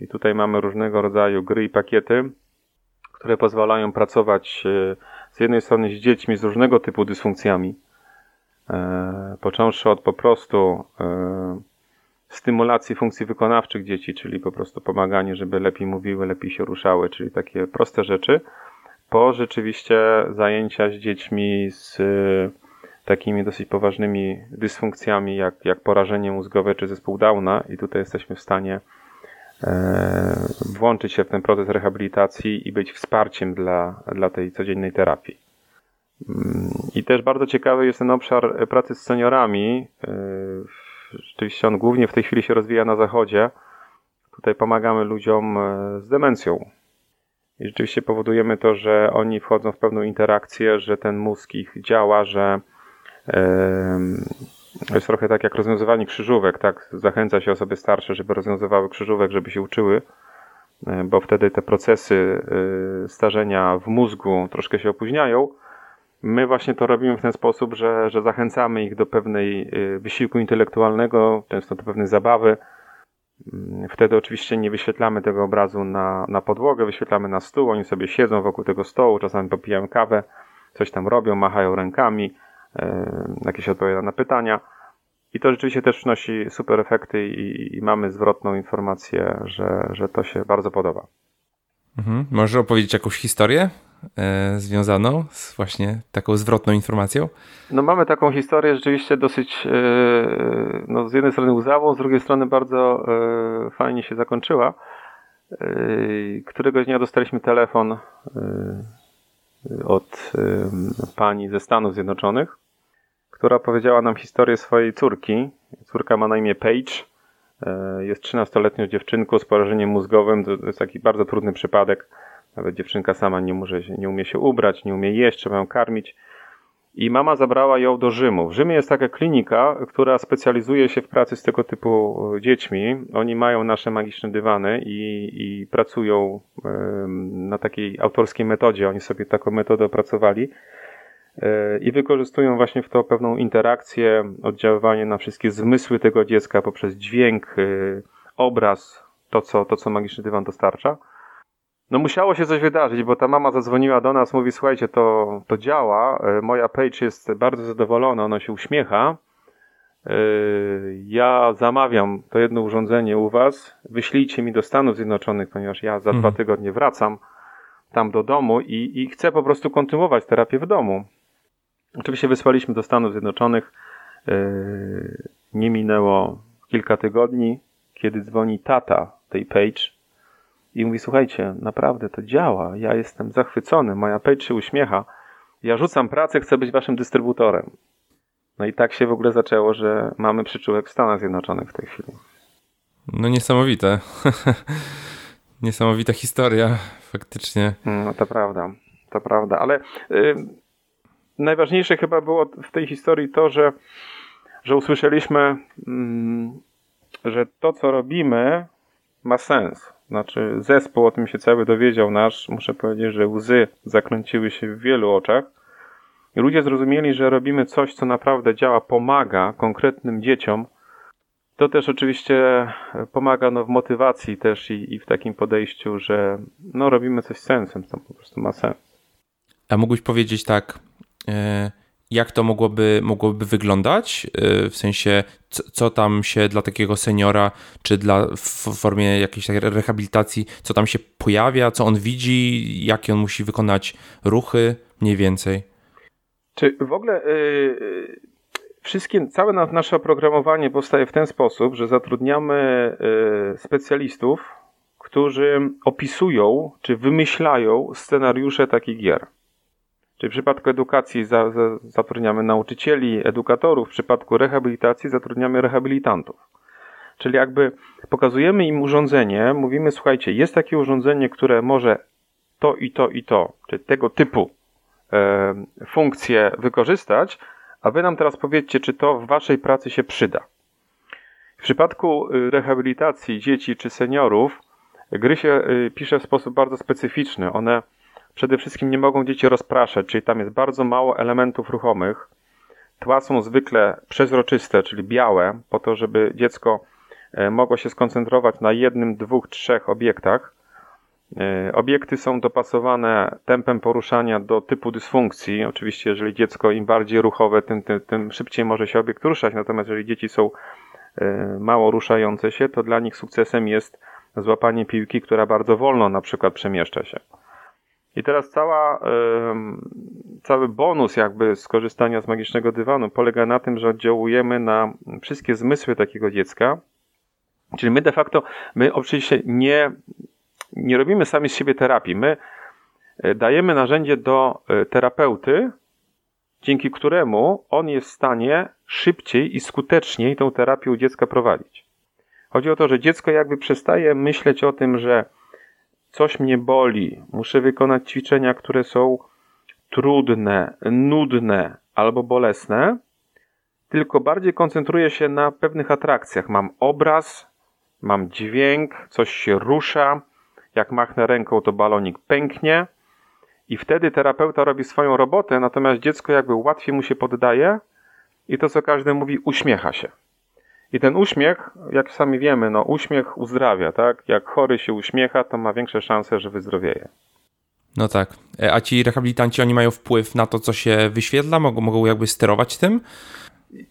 I tutaj mamy różnego rodzaju gry i pakiety, które pozwalają pracować e, z jednej strony z dziećmi z różnego typu dysfunkcjami, e, począwszy od po prostu e, stymulacji funkcji wykonawczych dzieci, czyli po prostu pomaganie, żeby lepiej mówiły, lepiej się ruszały, czyli takie proste rzeczy, po rzeczywiście zajęcia z dziećmi z takimi dosyć poważnymi dysfunkcjami, jak, jak porażenie mózgowe czy zespół Downa, i tutaj jesteśmy w stanie e, włączyć się w ten proces rehabilitacji i być wsparciem dla, dla tej codziennej terapii. Mm, I też bardzo ciekawy jest ten obszar pracy z seniorami. E, rzeczywiście on głównie w tej chwili się rozwija na zachodzie. Tutaj pomagamy ludziom e, z demencją. I rzeczywiście powodujemy to, że oni wchodzą w pewną interakcję, że ten mózg ich działa, że jest trochę tak jak rozwiązywanie krzyżówek, tak? Zachęca się osoby starsze, żeby rozwiązywały krzyżówek, żeby się uczyły, bo wtedy te procesy y, starzenia w mózgu troszkę się opóźniają. My właśnie to robimy w ten sposób, że, że zachęcamy ich do pewnej y, wysiłku intelektualnego, często do pewnej zabawy. Mm, wtedy oczywiście nie wyświetlamy tego obrazu na, na podłogę, wyświetlamy na stół, oni sobie siedzą wokół tego stołu, czasami popijają kawę, coś tam robią, machają rękami, E, jakieś odpowiada na pytania. I to rzeczywiście też przynosi super efekty i, i mamy zwrotną informację, że, że to się bardzo podoba. Mhm. Możesz opowiedzieć jakąś historię e, związaną z właśnie taką zwrotną informacją? No mamy taką historię rzeczywiście dosyć, e, no z jednej strony łzawą, z drugiej strony bardzo e, fajnie się zakończyła. Któregoś dnia dostaliśmy telefon od pani ze Stanów Zjednoczonych, która powiedziała nam historię swojej córki. Córka ma na imię Paige. Jest 13-letnią dziewczynką z porażeniem mózgowym. To jest taki bardzo trudny przypadek. Nawet dziewczynka sama nie, może, nie umie się ubrać, nie umie jeść, trzeba ją karmić. I mama zabrała ją do Rzymu. W Rzymie jest taka klinika, która specjalizuje się w pracy z tego typu dziećmi. Oni mają nasze magiczne dywany i, i pracują na takiej autorskiej metodzie. Oni sobie taką metodę opracowali e, i wykorzystują właśnie w to pewną interakcję, oddziaływanie na wszystkie zmysły tego dziecka poprzez dźwięk, e, obraz, to co, to co magiczny dywan dostarcza. No musiało się coś wydarzyć, bo ta mama zadzwoniła do nas, mówi słuchajcie, to, to działa, e, moja Page jest bardzo zadowolona, ona się uśmiecha, e, ja zamawiam to jedno urządzenie u was, wyślijcie mi do Stanów Zjednoczonych, ponieważ ja za mhm. dwa tygodnie wracam tam do domu i, i chcę po prostu kontynuować terapię w domu. Oczywiście wysłaliśmy do Stanów Zjednoczonych, e, nie minęło kilka tygodni, kiedy dzwoni tata tej Page, i mówi, słuchajcie, naprawdę to działa, ja jestem zachwycony, moja page się uśmiecha, ja rzucam pracę, chcę być waszym dystrybutorem. No i tak się w ogóle zaczęło, że mamy przyczółek w Stanach Zjednoczonych w tej chwili. No niesamowite. Niesamowita historia, faktycznie. No to prawda, to prawda, ale y, najważniejsze chyba było w tej historii to, że, że usłyszeliśmy, y, że to, co robimy, ma sens znaczy zespół o tym się cały dowiedział nasz, muszę powiedzieć, że łzy zakręciły się w wielu oczach. Ludzie zrozumieli, że robimy coś, co naprawdę działa, pomaga konkretnym dzieciom. To też oczywiście pomaga no, w motywacji też i, i w takim podejściu, że no, robimy coś z sensem, to po prostu ma sens. A mógłbyś powiedzieć tak, e, jak to mogłoby, mogłoby wyglądać, y, w sensie co, co, tam się dla takiego seniora, czy dla, w formie jakiejś rehabilitacji, co tam się pojawia, co on widzi, jakie on musi wykonać ruchy, mniej więcej. Czy w ogóle yy, wszystkie, całe nasze oprogramowanie powstaje w ten sposób, że zatrudniamy yy, specjalistów, którzy opisują, czy wymyślają scenariusze takich gier. Czyli w przypadku edukacji za, za, zatrudniamy nauczycieli, edukatorów, w przypadku rehabilitacji zatrudniamy rehabilitantów. Czyli jakby pokazujemy im urządzenie, mówimy, słuchajcie, jest takie urządzenie, które może to i to i to, czyli tego typu e, funkcje wykorzystać, a wy nam teraz powiedzcie, czy to w waszej pracy się przyda. W przypadku y, rehabilitacji dzieci czy seniorów, gry się y, pisze w sposób bardzo specyficzny. One Przede wszystkim nie mogą dzieci rozpraszać, czyli tam jest bardzo mało elementów ruchomych. Tła są zwykle przezroczyste, czyli białe, po to, żeby dziecko e, mogło się skoncentrować na jednym, dwóch, trzech obiektach. E, obiekty są dopasowane tempem poruszania do typu dysfunkcji. Oczywiście, jeżeli dziecko im bardziej ruchowe, tym, tym, tym szybciej może się obiekt ruszać. Natomiast jeżeli dzieci są e, mało ruszające się, to dla nich sukcesem jest złapanie piłki, która bardzo wolno na przykład przemieszcza się. I teraz cała, cały bonus jakby skorzystania z magicznego dywanu polega na tym, że oddziałujemy na wszystkie zmysły takiego dziecka. Czyli my de facto, my oczywiście nie, nie robimy sami z siebie terapii. My e, dajemy narzędzie do e, terapeuty, dzięki któremu on jest w stanie szybciej i skuteczniej tą terapię u dziecka prowadzić. Chodzi o to, że dziecko jakby przestaje myśleć o tym, że coś mnie boli, muszę wykonać ćwiczenia, które są trudne, nudne albo bolesne, tylko bardziej koncentruję się na pewnych atrakcjach. Mam obraz, mam dźwięk, coś się rusza, jak machnę ręką, to balonik pęknie. I wtedy terapeuta robi swoją robotę, natomiast dziecko jakby łatwiej mu się poddaje i to, co każdy mówi, uśmiecha się. I ten uśmiech, jak sami wiemy, no uśmiech uzdrawia, tak? Jak chory się uśmiecha, to ma większe szanse, że wyzdrowieje. No tak. E, a ci rehabilitanci, oni mają wpływ na to, co się wyświetla? Mogą, mogą jakby sterować tym?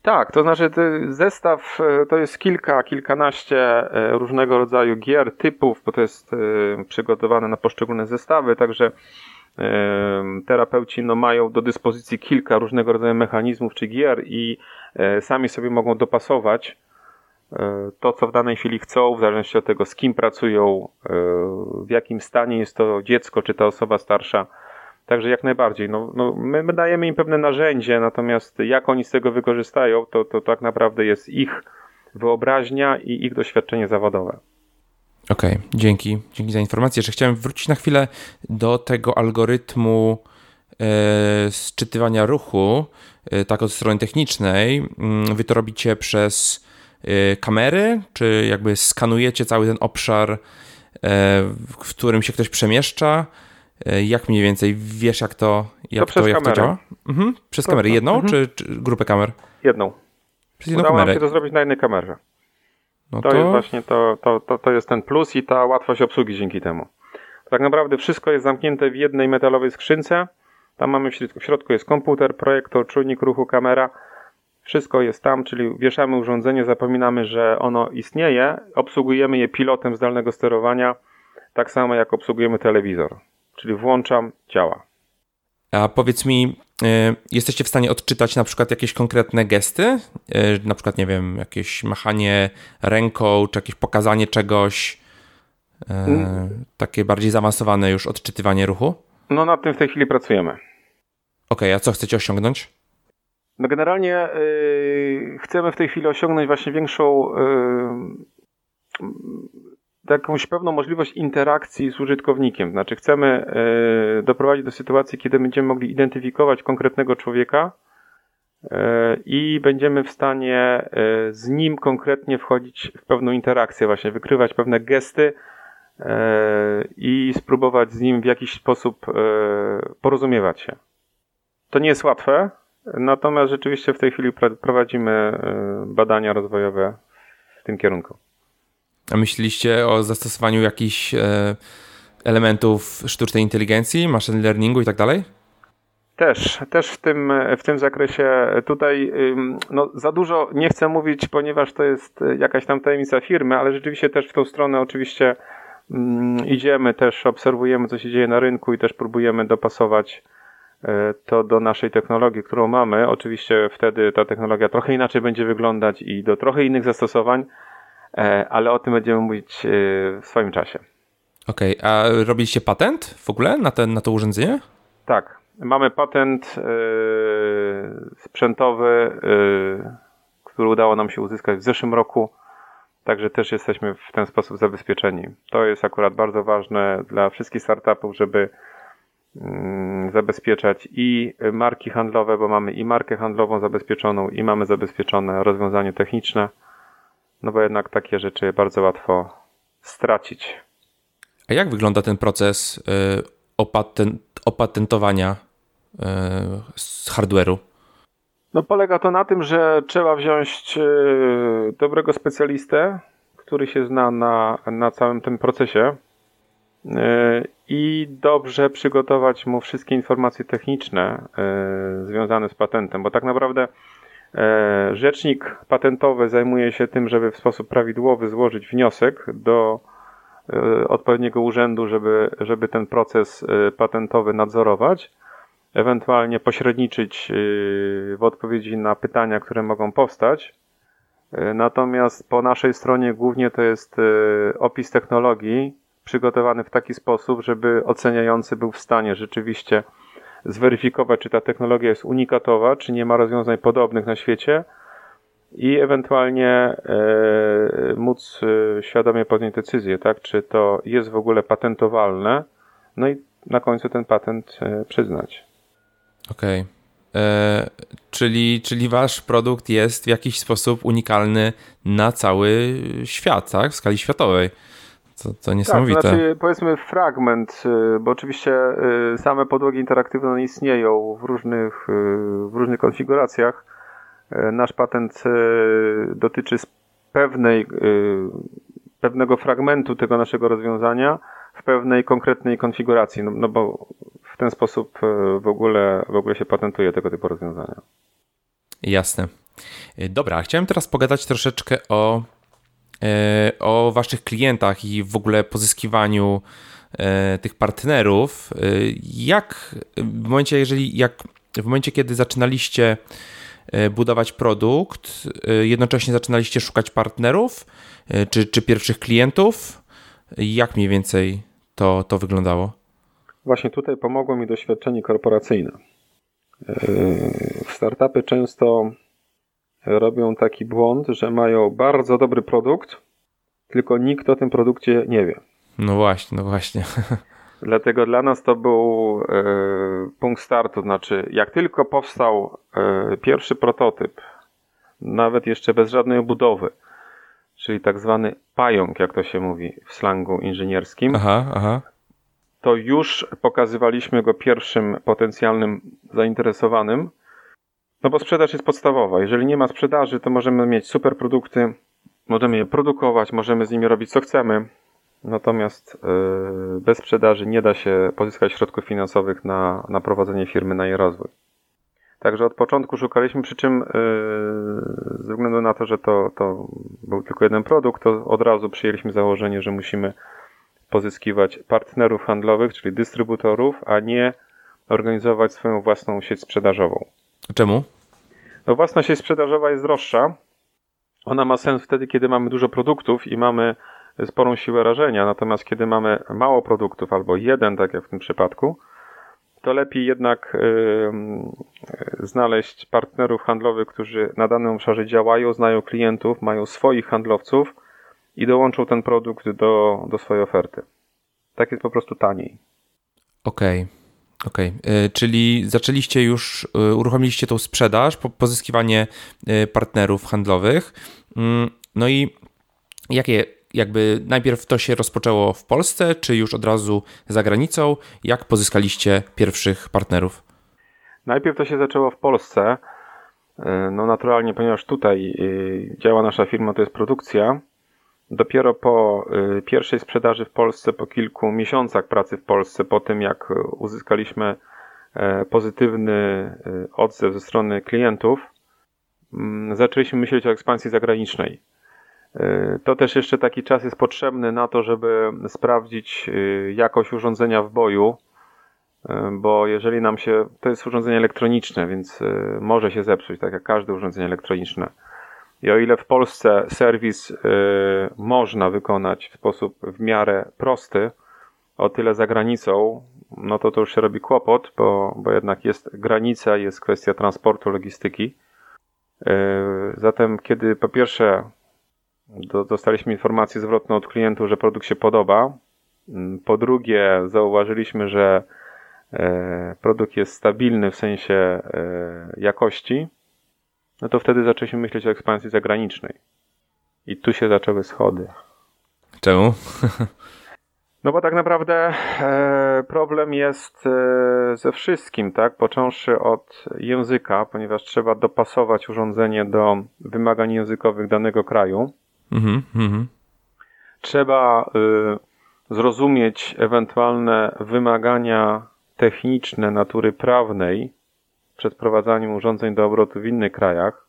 Tak, to znaczy zestaw e, to jest kilka, kilkanaście e, różnego rodzaju gier, typów, bo to jest przygotowane na poszczególne zestawy, także terapeuci no, mają do dyspozycji kilka różnego rodzaju mechanizmów czy gier i sami sobie mogą dopasować to, co w danej chwili chcą, w zależności od tego, z kim pracują, w jakim stanie jest to dziecko, czy ta osoba starsza. Także jak najbardziej. No, no my, my dajemy im pewne narzędzie, natomiast jak oni z tego wykorzystają, to, to tak naprawdę jest ich wyobraźnia i ich doświadczenie zawodowe. Okej, okay, dzięki. Dzięki za informację. Jeszcze chciałem wrócić na chwilę do tego algorytmu e, sczytywania ruchu, e, tak od strony technicznej. Mm, wy to robicie przez e, kamery, czy jakby skanujecie cały ten obszar, e, w którym się ktoś przemieszcza? E, jak mniej więcej wiesz, jak to, jak to, to, jak to działa? Mhm. Przez kamerę jedną, mhm. czy, czy, grupę kamer? Jedną. Przez jedną Udało kamerę. nam się to zrobić na jednej kamerze. No to, to, jest właśnie to, to, to, to jest ten plus i ta łatwość obsługi dzięki temu. Tak naprawdę wszystko jest zamknięte w jednej metalowej skrzynce. Tam mamy w środku, w środku jest komputer, projektor, czujnik ruchu, kamera. Wszystko jest tam, czyli wieszamy urządzenie, zapominamy, że ono istnieje, obsługujemy je pilotem zdalnego sterowania, tak samo jak obsługujemy telewizor. Czyli włączam, działa. A powiedz mi, y, jesteście w stanie odczytać na przykład jakieś konkretne gesty? Y, na przykład, nie wiem, jakieś machanie ręką, czy jakieś pokazanie czegoś, y, mm. takie bardziej zaawansowane już odczytywanie ruchu? No nad tym w tej chwili pracujemy. Okej, okay, a co chcecie osiągnąć? No generalnie yy, chcemy w tej chwili osiągnąć właśnie większą yy, jakąś pewną możliwość interakcji z użytkownikiem. Znaczy chcemy e, doprowadzić do sytuacji, kiedy będziemy mogli identyfikować konkretnego człowieka i będziemy w stanie z nim konkretnie wchodzić w pewną interakcję, właśnie wykrywać pewne gesty i spróbować z nim w jakiś sposób porozumiewać się. To nie jest łatwe, natomiast rzeczywiście w tej chwili prowadzimy badania rozwojowe w tym kierunku. A myśleliście o zastosowaniu jakichś e, elementów sztucznej inteligencji, machine learningu i tak dalej? Też, też w tym, w tym zakresie tutaj no, za dużo nie chcę mówić, ponieważ to jest jakaś tam tajemnica firmy, ale rzeczywiście też w tą stronę oczywiście idziemy, też obserwujemy, co się dzieje na rynku i też próbujemy dopasować e, to do naszej technologii, którą mamy. Oczywiście wtedy ta technologia trochę inaczej będzie wyglądać i do trochę innych zastosowań, E, ale o tym będziemy mówić e, w swoim czasie. Okej, okay. a robiliście patent w ogóle na, ten, na to urządzenie? Tak, mamy patent yy, sprzętowy, yy, który udało nam się uzyskać w zeszłym roku, także też jesteśmy w ten sposób zabezpieczeni. To jest akurat bardzo ważne dla wszystkich startupów, żeby zabezpieczać i marki handlowe, bo mamy i markę handlową zabezpieczoną, i mamy zabezpieczone rozwiązanie techniczne no bo jednak takie rzeczy bardzo łatwo stracić. A jak wygląda ten proces y, opatent, opatentowania y, z hardware'u? No polega to na tym, że trzeba wziąć y, dobrego specjalistę, który się zna na, na całym tym procesie i dobrze przygotować mu wszystkie informacje techniczne związane z patentem, bo tak naprawdę E, rzecznik patentowy zajmuje się tym, żeby w sposób prawidłowy złożyć wniosek do e, odpowiedniego urzędu, żeby, żeby ten proces e, patentowy nadzorować, ewentualnie pośredniczyć w odpowiedzi na pytania, które mogą powstać. Natomiast po naszej stronie głównie to jest opis technologii przygotowany w taki sposób, żeby oceniający był w stanie rzeczywiście zweryfikować, czy ta technologia jest unikatowa, czy nie ma rozwiązań podobnych na świecie i ewentualnie e, móc e, świadomie podjąć decyzję, tak, czy to jest w ogóle patentowalne, no i na końcu ten patent e, przyznać. Okej. Okay. czyli, czyli wasz produkt jest w jakiś sposób unikalny na cały świat, tak? W skali światowej. To, to niesamowite. Tak, znaczy powiedzmy fragment, y, bo oczywiście y, same podłogi interaktywne istnieją w różnych, y, w różnych konfiguracjach. Nasz patent dotyczy pewnej, pewnego fragmentu tego naszego rozwiązania w pewnej konkretnej konfiguracji, no, no bo w ten sposób w ogóle, w ogóle się patentuje tego typu rozwiązania. Jasne. Dobra, chciałem teraz pogadać troszeczkę o o waszych klientach i w ogóle pozyskiwaniu e, tych partnerów. E, jak w momencie, jeżeli jak w momencie, kiedy zaczynaliście budować produkt, jednocześnie zaczynaliście szukać partnerów czy, czy pierwszych klientów. Jak mniej więcej to, to wyglądało? Właśnie tutaj pomogło mi doświadczenie korporacyjne. Startupy często robią taki błąd, że mają bardzo dobry produkt, tylko nikt o tym produkcie nie wie. No właśnie, no właśnie. Dlatego dla nas to był e, punkt startu. Znaczy, jak tylko powstał e, pierwszy prototyp, nawet jeszcze bez żadnej obudowy, czyli tak zwany pająk, jak to się mówi w slangu inżynierskim, aha, aha. to już pokazywaliśmy go pierwszym potencjalnym zainteresowanym, no bo sprzedaż jest podstawowa. Jeżeli nie ma sprzedaży, to możemy mieć super produkty, możemy je produkować, możemy z nimi robić co chcemy. Natomiast yy, bez sprzedaży nie da się pozyskać środków finansowych na, na prowadzenie firmy, na jej rozwój. Także od początku szukaliśmy, przy czym yy, ze względu na to, że to, to był tylko jeden produkt, to od razu przyjęliśmy założenie, że musimy pozyskiwać partnerów handlowych, czyli dystrybutorów, a nie organizować swoją własną sieć sprzedażową. Czemu? No własna sieć sprzedażowa jest droższa. Ona ma sens wtedy, kiedy mamy dużo produktów i mamy sporą siłę rażenia, natomiast kiedy mamy mało produktów albo jeden, tak jak w tym przypadku, to lepiej jednak yy, znaleźć partnerów handlowych, którzy na danym obszarze działają, znają klientów, mają swoich handlowców i dołączą ten produkt do, do swojej oferty. Tak jest po prostu taniej. Okej. Okay. Okej, okay. czyli zaczęliście już, y, uruchomiliście tą sprzedaż, pozyskiwanie y, partnerów handlowych. Mm, no i jakie, jakby najpierw to się rozpoczęło w Polsce, czy już od razu za granicą? Jak pozyskaliście pierwszych partnerów? Najpierw to się zaczęło w Polsce. No naturalnie, ponieważ tutaj działa nasza firma, to jest produkcja. Dopiero po y, pierwszej sprzedaży w Polsce, po kilku miesiącach pracy w Polsce, po tym jak uzyskaliśmy e, pozytywny y, odzew ze strony klientów, mm, zaczęliśmy myśleć o ekspansji zagranicznej. Y, to też jeszcze taki czas jest potrzebny na to, żeby sprawdzić jakość urządzenia w boju, bo jeżeli nam się, to jest urządzenie elektroniczne, więc może się zepsuć, tak jak każde urządzenie elektroniczne. I o ile w Polsce serwis y, można wykonać w sposób w miarę prosty, o tyle za granicą, no to to już się robi kłopot, bo, bo jednak jest granica, jest kwestia transportu, logistyki. Y, zatem, kiedy po pierwsze do, dostaliśmy informację zwrotną od klientów, że produkt się podoba, mm, po drugie zauważyliśmy, że y, produkt jest stabilny w sensie jakości, no to wtedy zaczęliśmy myśleć o ekspansji zagranicznej. I tu się zaczęły schody. Czemu? No bo tak naprawdę e, problem jest e, ze wszystkim, tak? Począwszy od języka, ponieważ trzeba dopasować urządzenie do wymagań językowych danego kraju. Mm -hmm. Trzeba y, zrozumieć ewentualne wymagania techniczne natury prawnej przed wprowadzaniem urządzeń do obrotu w innych krajach.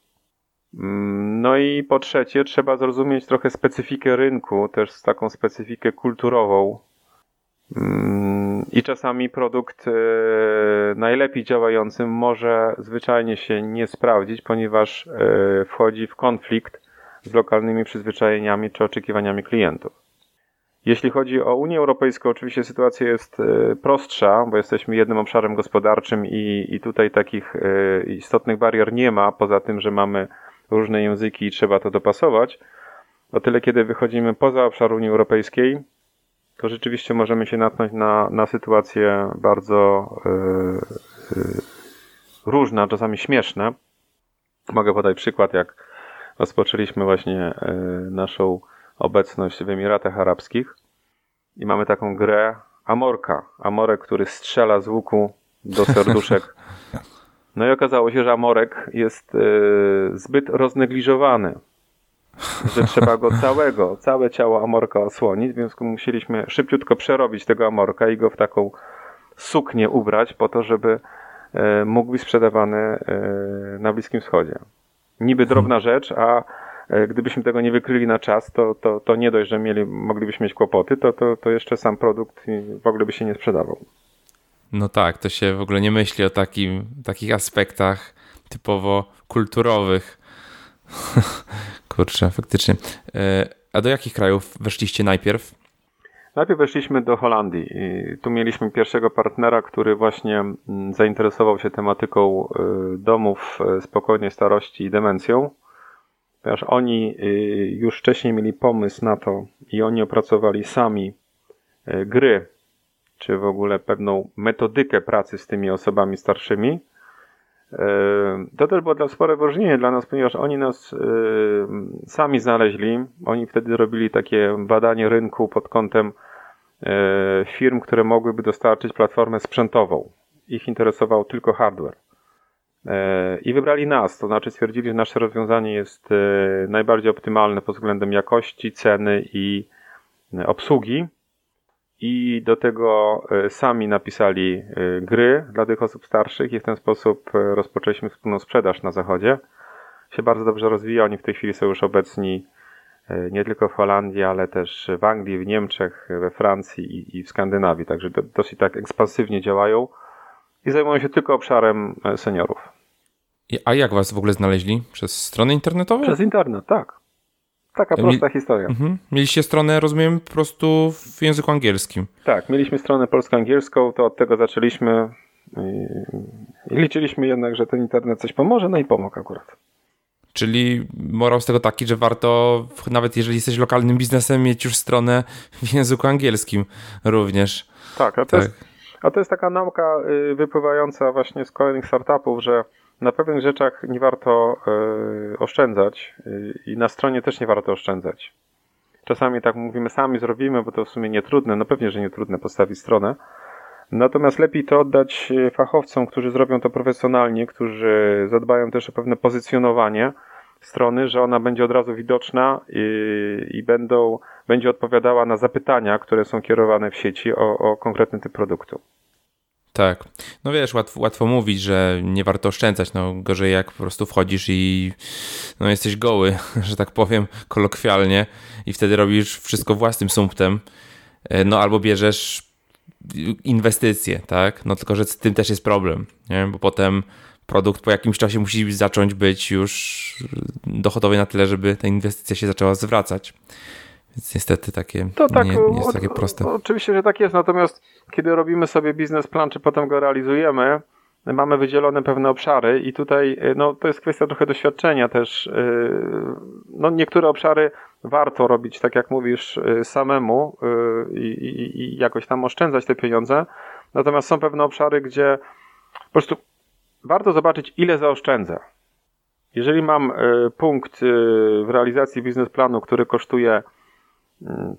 Mm, no i po trzecie, trzeba zrozumieć trochę specyfikę rynku, też taką specyfikę kulturową. Mm, I czasami produkt e, najlepiej działający może zwyczajnie się nie sprawdzić, ponieważ e, wchodzi w konflikt z lokalnymi przyzwyczajeniami czy oczekiwaniami klientów. Jeśli chodzi o Unię Europejską, oczywiście sytuacja jest e, prostsza, bo jesteśmy jednym obszarem gospodarczym i, i tutaj takich e, istotnych barier nie ma, poza tym, że mamy różne języki i trzeba to dopasować. O tyle, kiedy wychodzimy poza obszar Unii Europejskiej, to rzeczywiście możemy się natknąć na, na sytuacje bardzo yy, yy, różne, czasami śmieszne. Mogę podać przykład, jak rozpoczęliśmy właśnie yy, naszą obecność w Emiratach Arabskich i mamy taką grę Amorka. Amorek, który strzela z łuku do serduszek. No i okazało się, że Amorek jest yy, zbyt roznegliżowany, że trzeba go całego, całe ciało Amorka osłonić, w związku musieliśmy szybciutko przerobić tego Amorka i go w taką suknię ubrać po to, żeby yy, mógł być sprzedawany yy, na Bliskim Wschodzie. Niby drobna rzecz, a E, gdybyśmy tego nie wykryli na czas, to, to, to nie dość, że mieli, moglibyśmy mieć kłopoty, to, to, to jeszcze sam produkt w ogóle by się nie sprzedawał. No tak, to się w ogóle nie myśli o takim, takich aspektach typowo kulturowych. Kurczę, faktycznie. E, a do jakich krajów weszliście najpierw? Najpierw weszliśmy do Holandii. I tu mieliśmy pierwszego partnera, który właśnie mm, zainteresował się tematyką y, domów spokojnej starości i demencją, ponieważ oni y, już wcześniej mieli pomysł na to i oni opracowali sami gry, czy w ogóle pewną metodykę pracy z tymi osobami starszymi. To też było dla spore wyróżnienie dla nas, ponieważ oni nas sami znaleźli. Oni wtedy robili takie badanie rynku pod kątem firm, które mogłyby dostarczyć platformę sprzętową. Ich interesował tylko hardware. E, I wybrali nas, to znaczy stwierdzili, że nasze rozwiązanie jest e, najbardziej optymalne pod względem jakości, ceny i obsługi. I do tego sami napisali gry dla tych osób starszych i w ten sposób rozpoczęliśmy wspólną sprzedaż na zachodzie. Się bardzo dobrze rozwija, oni w tej chwili są już obecni E, nie tylko w Holandii, ale też w Anglii, w Niemczech, we Francji i, w Skandynawii. Także do, dosyć tak ekspansywnie działają i zajmują się tylko obszarem e, seniorów. A jak was w ogóle znaleźli? Przez stronę internetową? Przez internet, tak. Taka prosta historia. Mhm. Mieliście stronę, rozumiem, po prostu w języku angielskim. Tak, mieliśmy stronę polsko-angielską, to od tego zaczęliśmy i liczyliśmy jednak, że ten internet coś pomoże, no i pomógł akurat. Czyli morał z tego taki, że warto, nawet jeżeli jesteś lokalnym biznesem, mieć już stronę w języku angielskim również. Tak, a to, tak. Jest, a to jest taka nauka y, wypływająca właśnie z kolejnych startupów, że na pewnych rzeczach nie warto y, oszczędzać y, i na stronie też nie warto oszczędzać. Czasami tak mówimy, sami zrobimy, bo to w sumie nie trudne. No pewnie, że nie trudne postawić stronę. Natomiast lepiej to oddać fachowcom, którzy zrobią to profesjonalnie, którzy zadbają też o pewne pozycjonowanie strony, że ona będzie od razu widoczna i, i będą, będzie odpowiadała na zapytania, które są kierowane w sieci o, o konkretny typ produktu. Tak. No wiesz, łatwo, łatwo mówić, że nie warto oszczędzać. No gorzej jak po prostu wchodzisz i no, jesteś goły, że tak powiem, kolokwialnie i wtedy robisz wszystko własnym sumptem. E, no albo bierzesz inwestycje, tak? No tylko, że z tym też jest problem, nie? bo potem produkt po jakimś czasie musi zacząć być już dochodowy na tyle, żeby ta inwestycja się zaczęła zwracać. Więc niestety takie to tak, nie, nie jest takie proste. Oczywiście, że tak jest, natomiast kiedy robimy sobie biznesplan, czy potem go realizujemy, mamy wydzielone pewne obszary i tutaj no, to jest kwestia trochę doświadczenia też. Yy, no, niektóre obszary warto robić, tak jak mówisz, yy, samemu yy, i, i jakoś tam oszczędzać te pieniądze. Natomiast są pewne obszary, gdzie po prostu warto zobaczyć, ile zaoszczędzę. Jeżeli mam punkt w realizacji biznesplanu, który kosztuje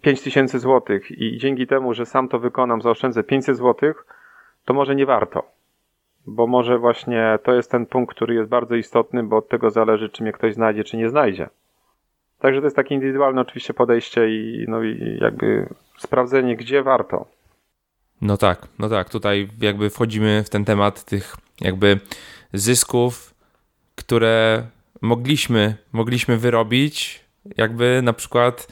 5000 mm, zł i dzięki temu, że sam to wykonam, zaoszczędzę 500 zł, to może nie warto. Bo może właśnie to jest ten punkt, który jest bardzo istotny, bo od tego zależy, czy mnie ktoś znajdzie, czy nie znajdzie. Także to jest takie indywidualne oczywiście podejście i, no i jakby sprawdzenie, gdzie warto. No tak, no tak. Tutaj jakby wchodzimy w ten temat tych jakby zysków, które mogliśmy, mogliśmy wyrobić, jakby na przykład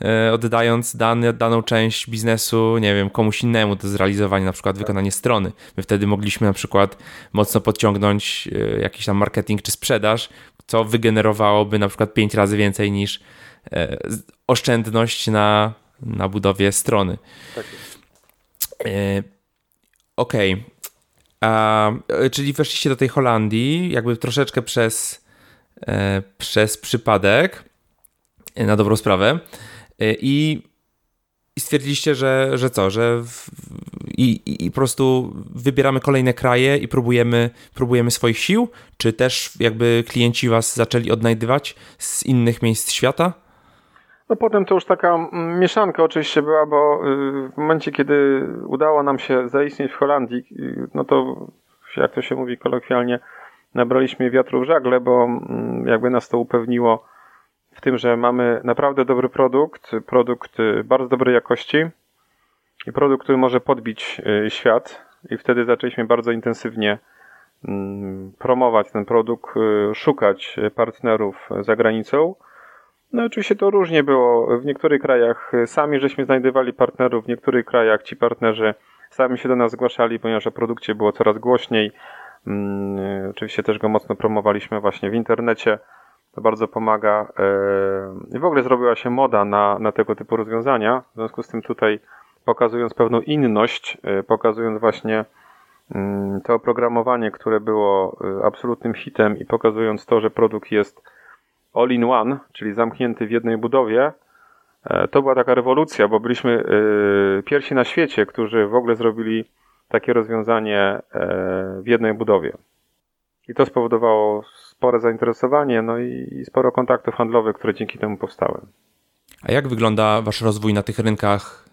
e, oddając dany, daną część biznesu, nie wiem, komuś innemu do zrealizowania, na przykład wykonanie strony. My wtedy mogliśmy na przykład mocno podciągnąć e, jakiś tam marketing czy sprzedaż, co wygenerowałoby na przykład pięć razy więcej niż e, oszczędność na, na budowie strony. Tak Okej, okay. E, czyli weszliście do tej Holandii jakby troszeczkę przez, przez przypadek, na dobrą sprawę. I, i stwierdziliście, że, że co, że w, i, i, po prostu wybieramy kolejne kraje i próbujemy, próbujemy swoich sił? Czy też jakby klienci was zaczęli odnajdywać z innych miejsc świata? No potem to już taka mieszanka oczywiście była, bo y, w momencie, kiedy udało nam się zaistnieć w Holandii, y, no to jak to się mówi kolokwialnie, nabraliśmy wiatru w żagle, bo mm, jakby nas to upewniło tym, że mamy naprawdę dobry produkt, produkt y, bardzo dobrej jakości i produkt, który może podbić świat i wtedy zaczęliśmy bardzo intensywnie mm, promować ten produkt, szukać partnerów za granicą. No oczywiście to różnie było. W niektórych krajach sami żeśmy znajdowali partnerów, w niektórych krajach ci partnerzy sami się do nas zgłaszali, ponieważ o produkcie było coraz głośniej. Mm, oczywiście też go mocno promowaliśmy właśnie w internecie. To bardzo pomaga. I w ogóle zrobiła się moda na, na tego typu rozwiązania. W związku z tym tutaj pokazując pewną inność, pokazując właśnie mm, to oprogramowanie, które było absolutnym hitem i pokazując to, że produkt jest all in one, czyli zamknięty w jednej budowie, e, to była taka rewolucja, bo byliśmy e, pierwsi na świecie, którzy w ogóle zrobili takie rozwiązanie e, w jednej budowie. I to spowodowało spore zainteresowanie, no i sporo kontaktów handlowych, które dzięki temu powstały. A jak wygląda wasz rozwój na tych rynkach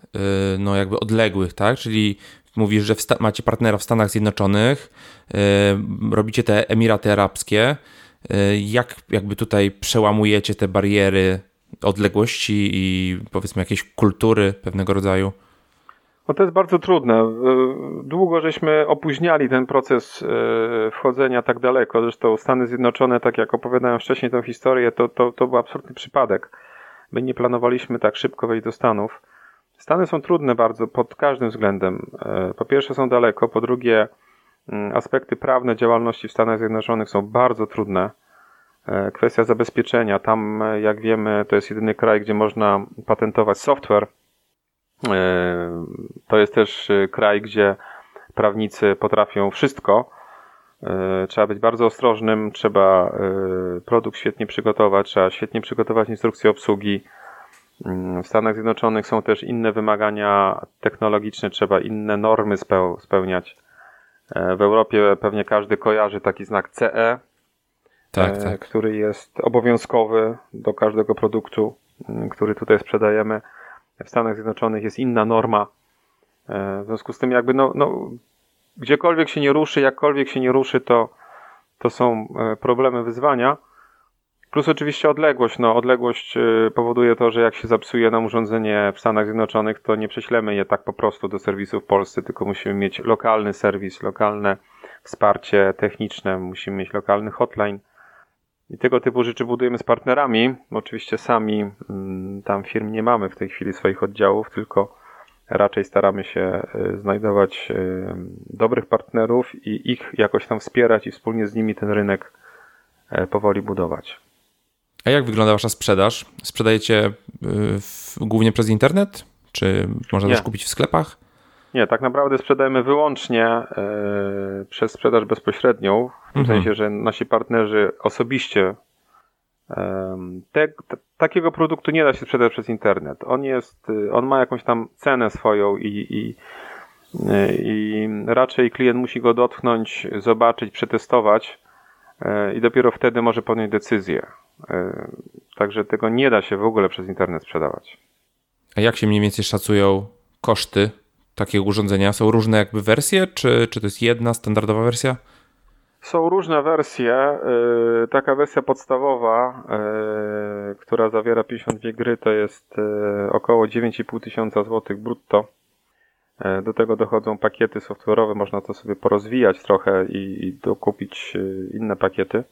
no jakby odległych, tak? Czyli mówisz, że macie partnera w Stanach Zjednoczonych, robicie te Emiraty Arabskie. Jak jakby tutaj przełamujecie te bariery odległości i powiedzmy jakieś kultury pewnego rodzaju? No to jest bardzo trudne. Długo żeśmy opóźniali ten proces e, wchodzenia tak daleko. Zresztą Stany Zjednoczone, tak jak opowiadałem wcześniej tę historię, to, to, to był absolutny przypadek. My nie planowaliśmy tak szybko wejść do Stanów. Stany są trudne bardzo pod każdym względem. E, po pierwsze są daleko, po drugie aspekty prawne działalności w Stanach Zjednoczonych są bardzo trudne. Kwestia zabezpieczenia. Tam, jak wiemy, to jest jedyny kraj, gdzie można patentować software. E, to jest też kraj, gdzie prawnicy potrafią wszystko. Trzeba być bardzo ostrożnym, trzeba produkt świetnie przygotować, trzeba świetnie przygotować instrukcję obsługi. Mm, w Stanach Zjednoczonych są też inne wymagania technologiczne, trzeba inne normy spełniać. E, w Europie pewnie każdy kojarzy taki znak CE, tak, e, tak. który jest obowiązkowy do każdego produktu, mm, który tutaj sprzedajemy. W Stanach Zjednoczonych jest inna norma. E, w związku z tym, jakby, no, no, gdziekolwiek się nie ruszy, jakkolwiek się nie ruszy, to, to są problemy, wyzwania. Plus oczywiście odległość. No, odległość y, powoduje to, że jak się zepsuje nam urządzenie w Stanach Zjednoczonych, to nie prześlemy je tak po prostu do serwisu w Polsce, tylko musimy mieć lokalny serwis, lokalne wsparcie techniczne, musimy mieć lokalny hotline. I tego typu rzeczy budujemy z partnerami. Oczywiście sami mm, tam firm nie mamy w tej chwili swoich oddziałów, tylko raczej staramy się y, znajdować y, dobrych partnerów i ich jakoś tam wspierać i wspólnie z nimi ten rynek powoli budować. A jak wygląda wasza sprzedaż? Sprzedajecie y, w, głównie przez internet? Czy można Nie. też kupić w sklepach? Nie, tak naprawdę sprzedajemy wyłącznie y, przez sprzedaż bezpośrednią, w tym mhm. sensie, że nasi partnerzy osobiście te, te, takiego produktu nie da się sprzedać przez internet. On jest, on ma jakąś tam cenę swoją i, i, i raczej klient musi go dotknąć, zobaczyć, przetestować i dopiero wtedy może podjąć decyzję. E, także tego nie da się w ogóle przez internet sprzedawać. A jak się mniej więcej szacują koszty takiego urządzenia? Są różne jakby wersje, czy, czy to jest jedna standardowa wersja? Są różne wersje. E, taka wersja podstawowa, e, która zawiera 52 gry, to jest około 9,5 tysiąca złotych brutto. Do tego dochodzą pakiety software'owe, można to sobie porozwijać trochę i, dokupić inne pakiety.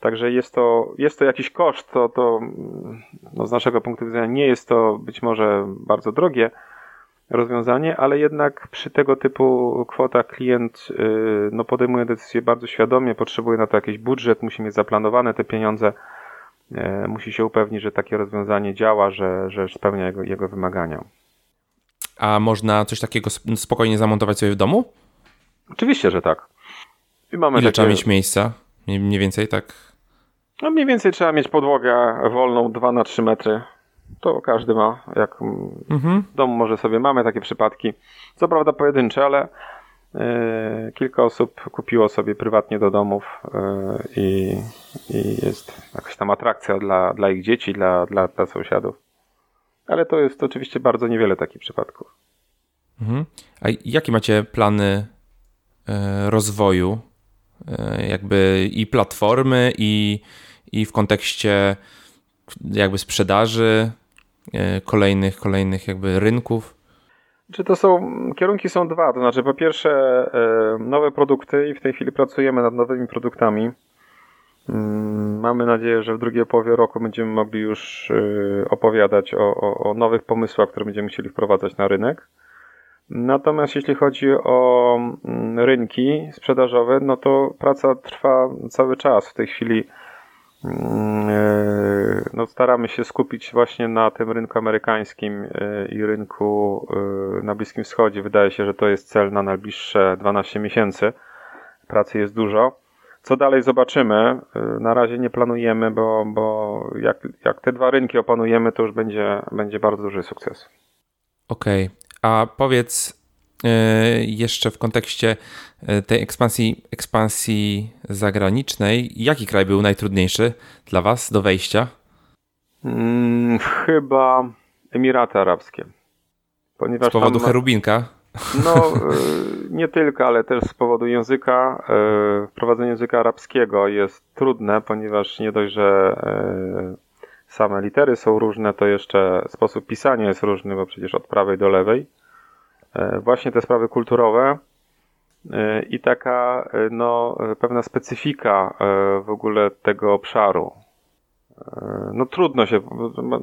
Także jest to, jest to jakiś koszt, to, to no z naszego punktu widzenia nie jest to być może bardzo drogie rozwiązanie, ale jednak przy tego typu kwotach klient y, no, podejmuje decyzję bardzo świadomie, potrzebuje na to jakiś budżet, musi mieć zaplanowane te pieniądze, y, musi się upewnić, że takie rozwiązanie działa, że, że spełnia jego, jego wymagania. A można coś takiego spokojnie zamontować sobie w domu? Oczywiście, że tak. I mamy Ile takie... trzeba mieć miejsca? Mniej więcej tak no mniej więcej trzeba mieć podłogę wolną 2 na 3 metry. To każdy ma. Jak mhm. w domu może sobie mamy takie przypadki. Co prawda pojedyncze, ale yy, kilka osób kupiło sobie prywatnie do domów yy, i, i, jest jakaś tam atrakcja dla, dla ich dzieci, dla, dla, dla sąsiadów. Ale to jest oczywiście bardzo niewiele takich przypadków. Mhm. A jakie macie plany yy, rozwoju jakby i platformy, i i w kontekście jakby sprzedaży e, kolejnych, kolejnych jakby rynków? Czy to są, kierunki są dwa, to znaczy po pierwsze e, nowe produkty i w tej chwili pracujemy nad nowymi produktami. Mm, mamy nadzieję, że w drugiej połowie roku będziemy mogli już e, opowiadać o, o, o nowych pomysłach, które będziemy chcieli wprowadzać na rynek. Natomiast jeśli chodzi o mm, rynki sprzedażowe, no to praca trwa cały czas. W tej chwili e, no, staramy się skupić właśnie na tym rynku amerykańskim e, i rynku e, na Bliskim Wschodzie. Wydaje się, że to jest cel na najbliższe 12 miesięcy. Pracy jest dużo. Co dalej zobaczymy. Na razie nie planujemy, bo, bo jak, jak te dwa rynki opanujemy, to już będzie, będzie bardzo duży sukces. Okej, okay. A powiedz e, jeszcze w kontekście e, tej ekspansji, ekspansji zagranicznej, jaki kraj był najtrudniejszy dla Was do wejścia? Hmm, chyba Emiraty Arabskie. Ponieważ z powodu ma... cherubinka? No, e, nie tylko, ale też z powodu języka. Wprowadzenie języka arabskiego jest trudne, ponieważ nie dość, że same litery są różne, to jeszcze sposób pisania jest różny, bo przecież od prawej do lewej. E, właśnie te sprawy kulturowe e, i taka e, no, pewna specyfika w ogóle tego obszaru. No trudno się,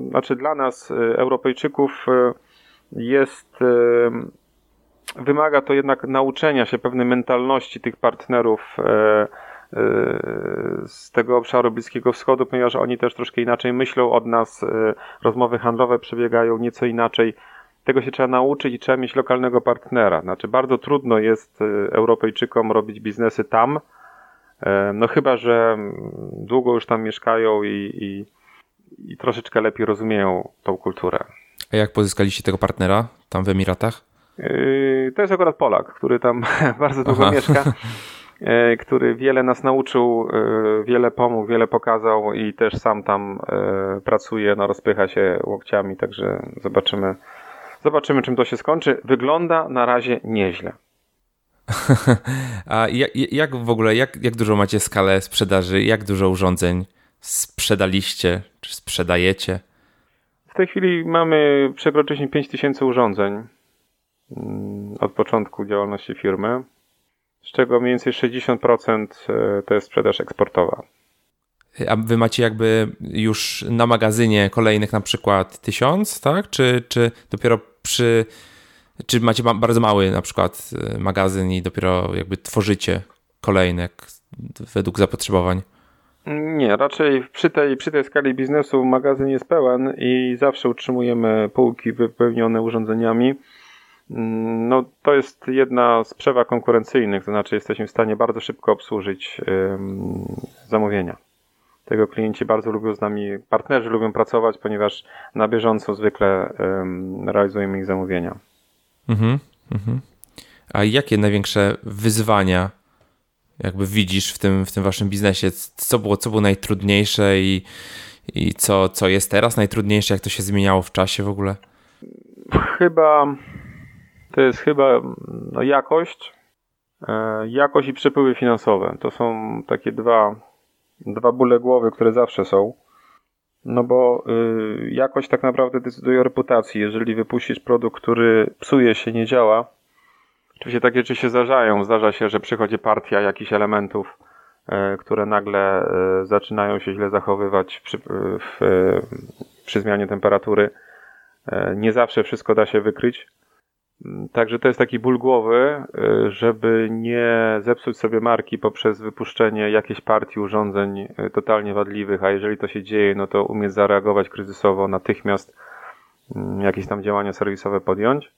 znaczy dla nas, Europejczyków, jest, wymaga to jednak nauczenia się pewnej mentalności tych partnerów z tego obszaru Bliskiego Wschodu, ponieważ oni też troszkę inaczej myślą od nas, rozmowy handlowe przebiegają nieco inaczej tego się trzeba nauczyć i trzeba mieć lokalnego partnera. Znaczy, bardzo trudno jest y, Europejczykom robić biznesy tam, e, no chyba, że długo już tam mieszkają i, i, i troszeczkę lepiej rozumieją tą kulturę. A jak pozyskaliście tego partnera tam w Emiratach? Y, to jest akurat Polak, który tam bardzo długo Aha. mieszka, e, który wiele nas nauczył, e, wiele pomógł, wiele pokazał i też sam tam pracuje, no rozpycha się łokciami, także zobaczymy Zobaczymy, czym to się skończy. Wygląda na razie nieźle. A jak, jak w ogóle, jak, jak dużo macie skalę sprzedaży? Jak dużo urządzeń sprzedaliście, czy sprzedajecie? W tej chwili mamy, przekroczyliśmy 5000 urządzeń mm, od początku działalności firmy, z czego mniej więcej 60% e, to jest sprzedaż eksportowa. A wy macie jakby już na magazynie kolejnych na przykład tysiąc, tak? Czy, czy dopiero przy. Czy macie bardzo mały na przykład y, magazyn i dopiero jakby tworzycie kolejne według zapotrzebowań? Nie, raczej przy tej, przy tej skali biznesu magazyn jest pełen i zawsze utrzymujemy półki wypełnione urządzeniami. Mm, no, to jest jedna z przewag konkurencyjnych, to znaczy jesteśmy w stanie bardzo szybko obsłużyć zamówienia. Tego klienci bardzo lubią z nami, partnerzy lubią pracować, ponieważ na bieżąco zwykle um, realizujemy ich zamówienia. Mhm, mhm. A jakie największe wyzwania jakby widzisz w tym, w tym waszym biznesie? Co było, co było najtrudniejsze i, i co, co jest teraz najtrudniejsze? Jak to się zmieniało w czasie w ogóle? Chyba to jest chyba no, jakość, e, jakość i przepływy finansowe. To są takie dwa dwa bóle głowy, które zawsze są. No bo y, jakość tak naprawdę decyduje o reputacji. Jeżeli wypuścisz produkt, który psuje się, nie działa, oczywiście takie rzeczy się zdarzają. Zdarza się, że przychodzi partia jakichś elementów, y, które nagle y, zaczynają się źle zachowywać przy, w, przy zmianie temperatury. Y, nie zawsze wszystko da się wykryć. Także to jest taki ból głowy, y, żeby nie zepsuć sobie marki poprzez wypuszczenie jakiejś partii urządzeń y, totalnie wadliwych, a jeżeli to się dzieje, no to umieć zareagować kryzysowo, natychmiast mm, jakieś tam działania serwisowe podjąć.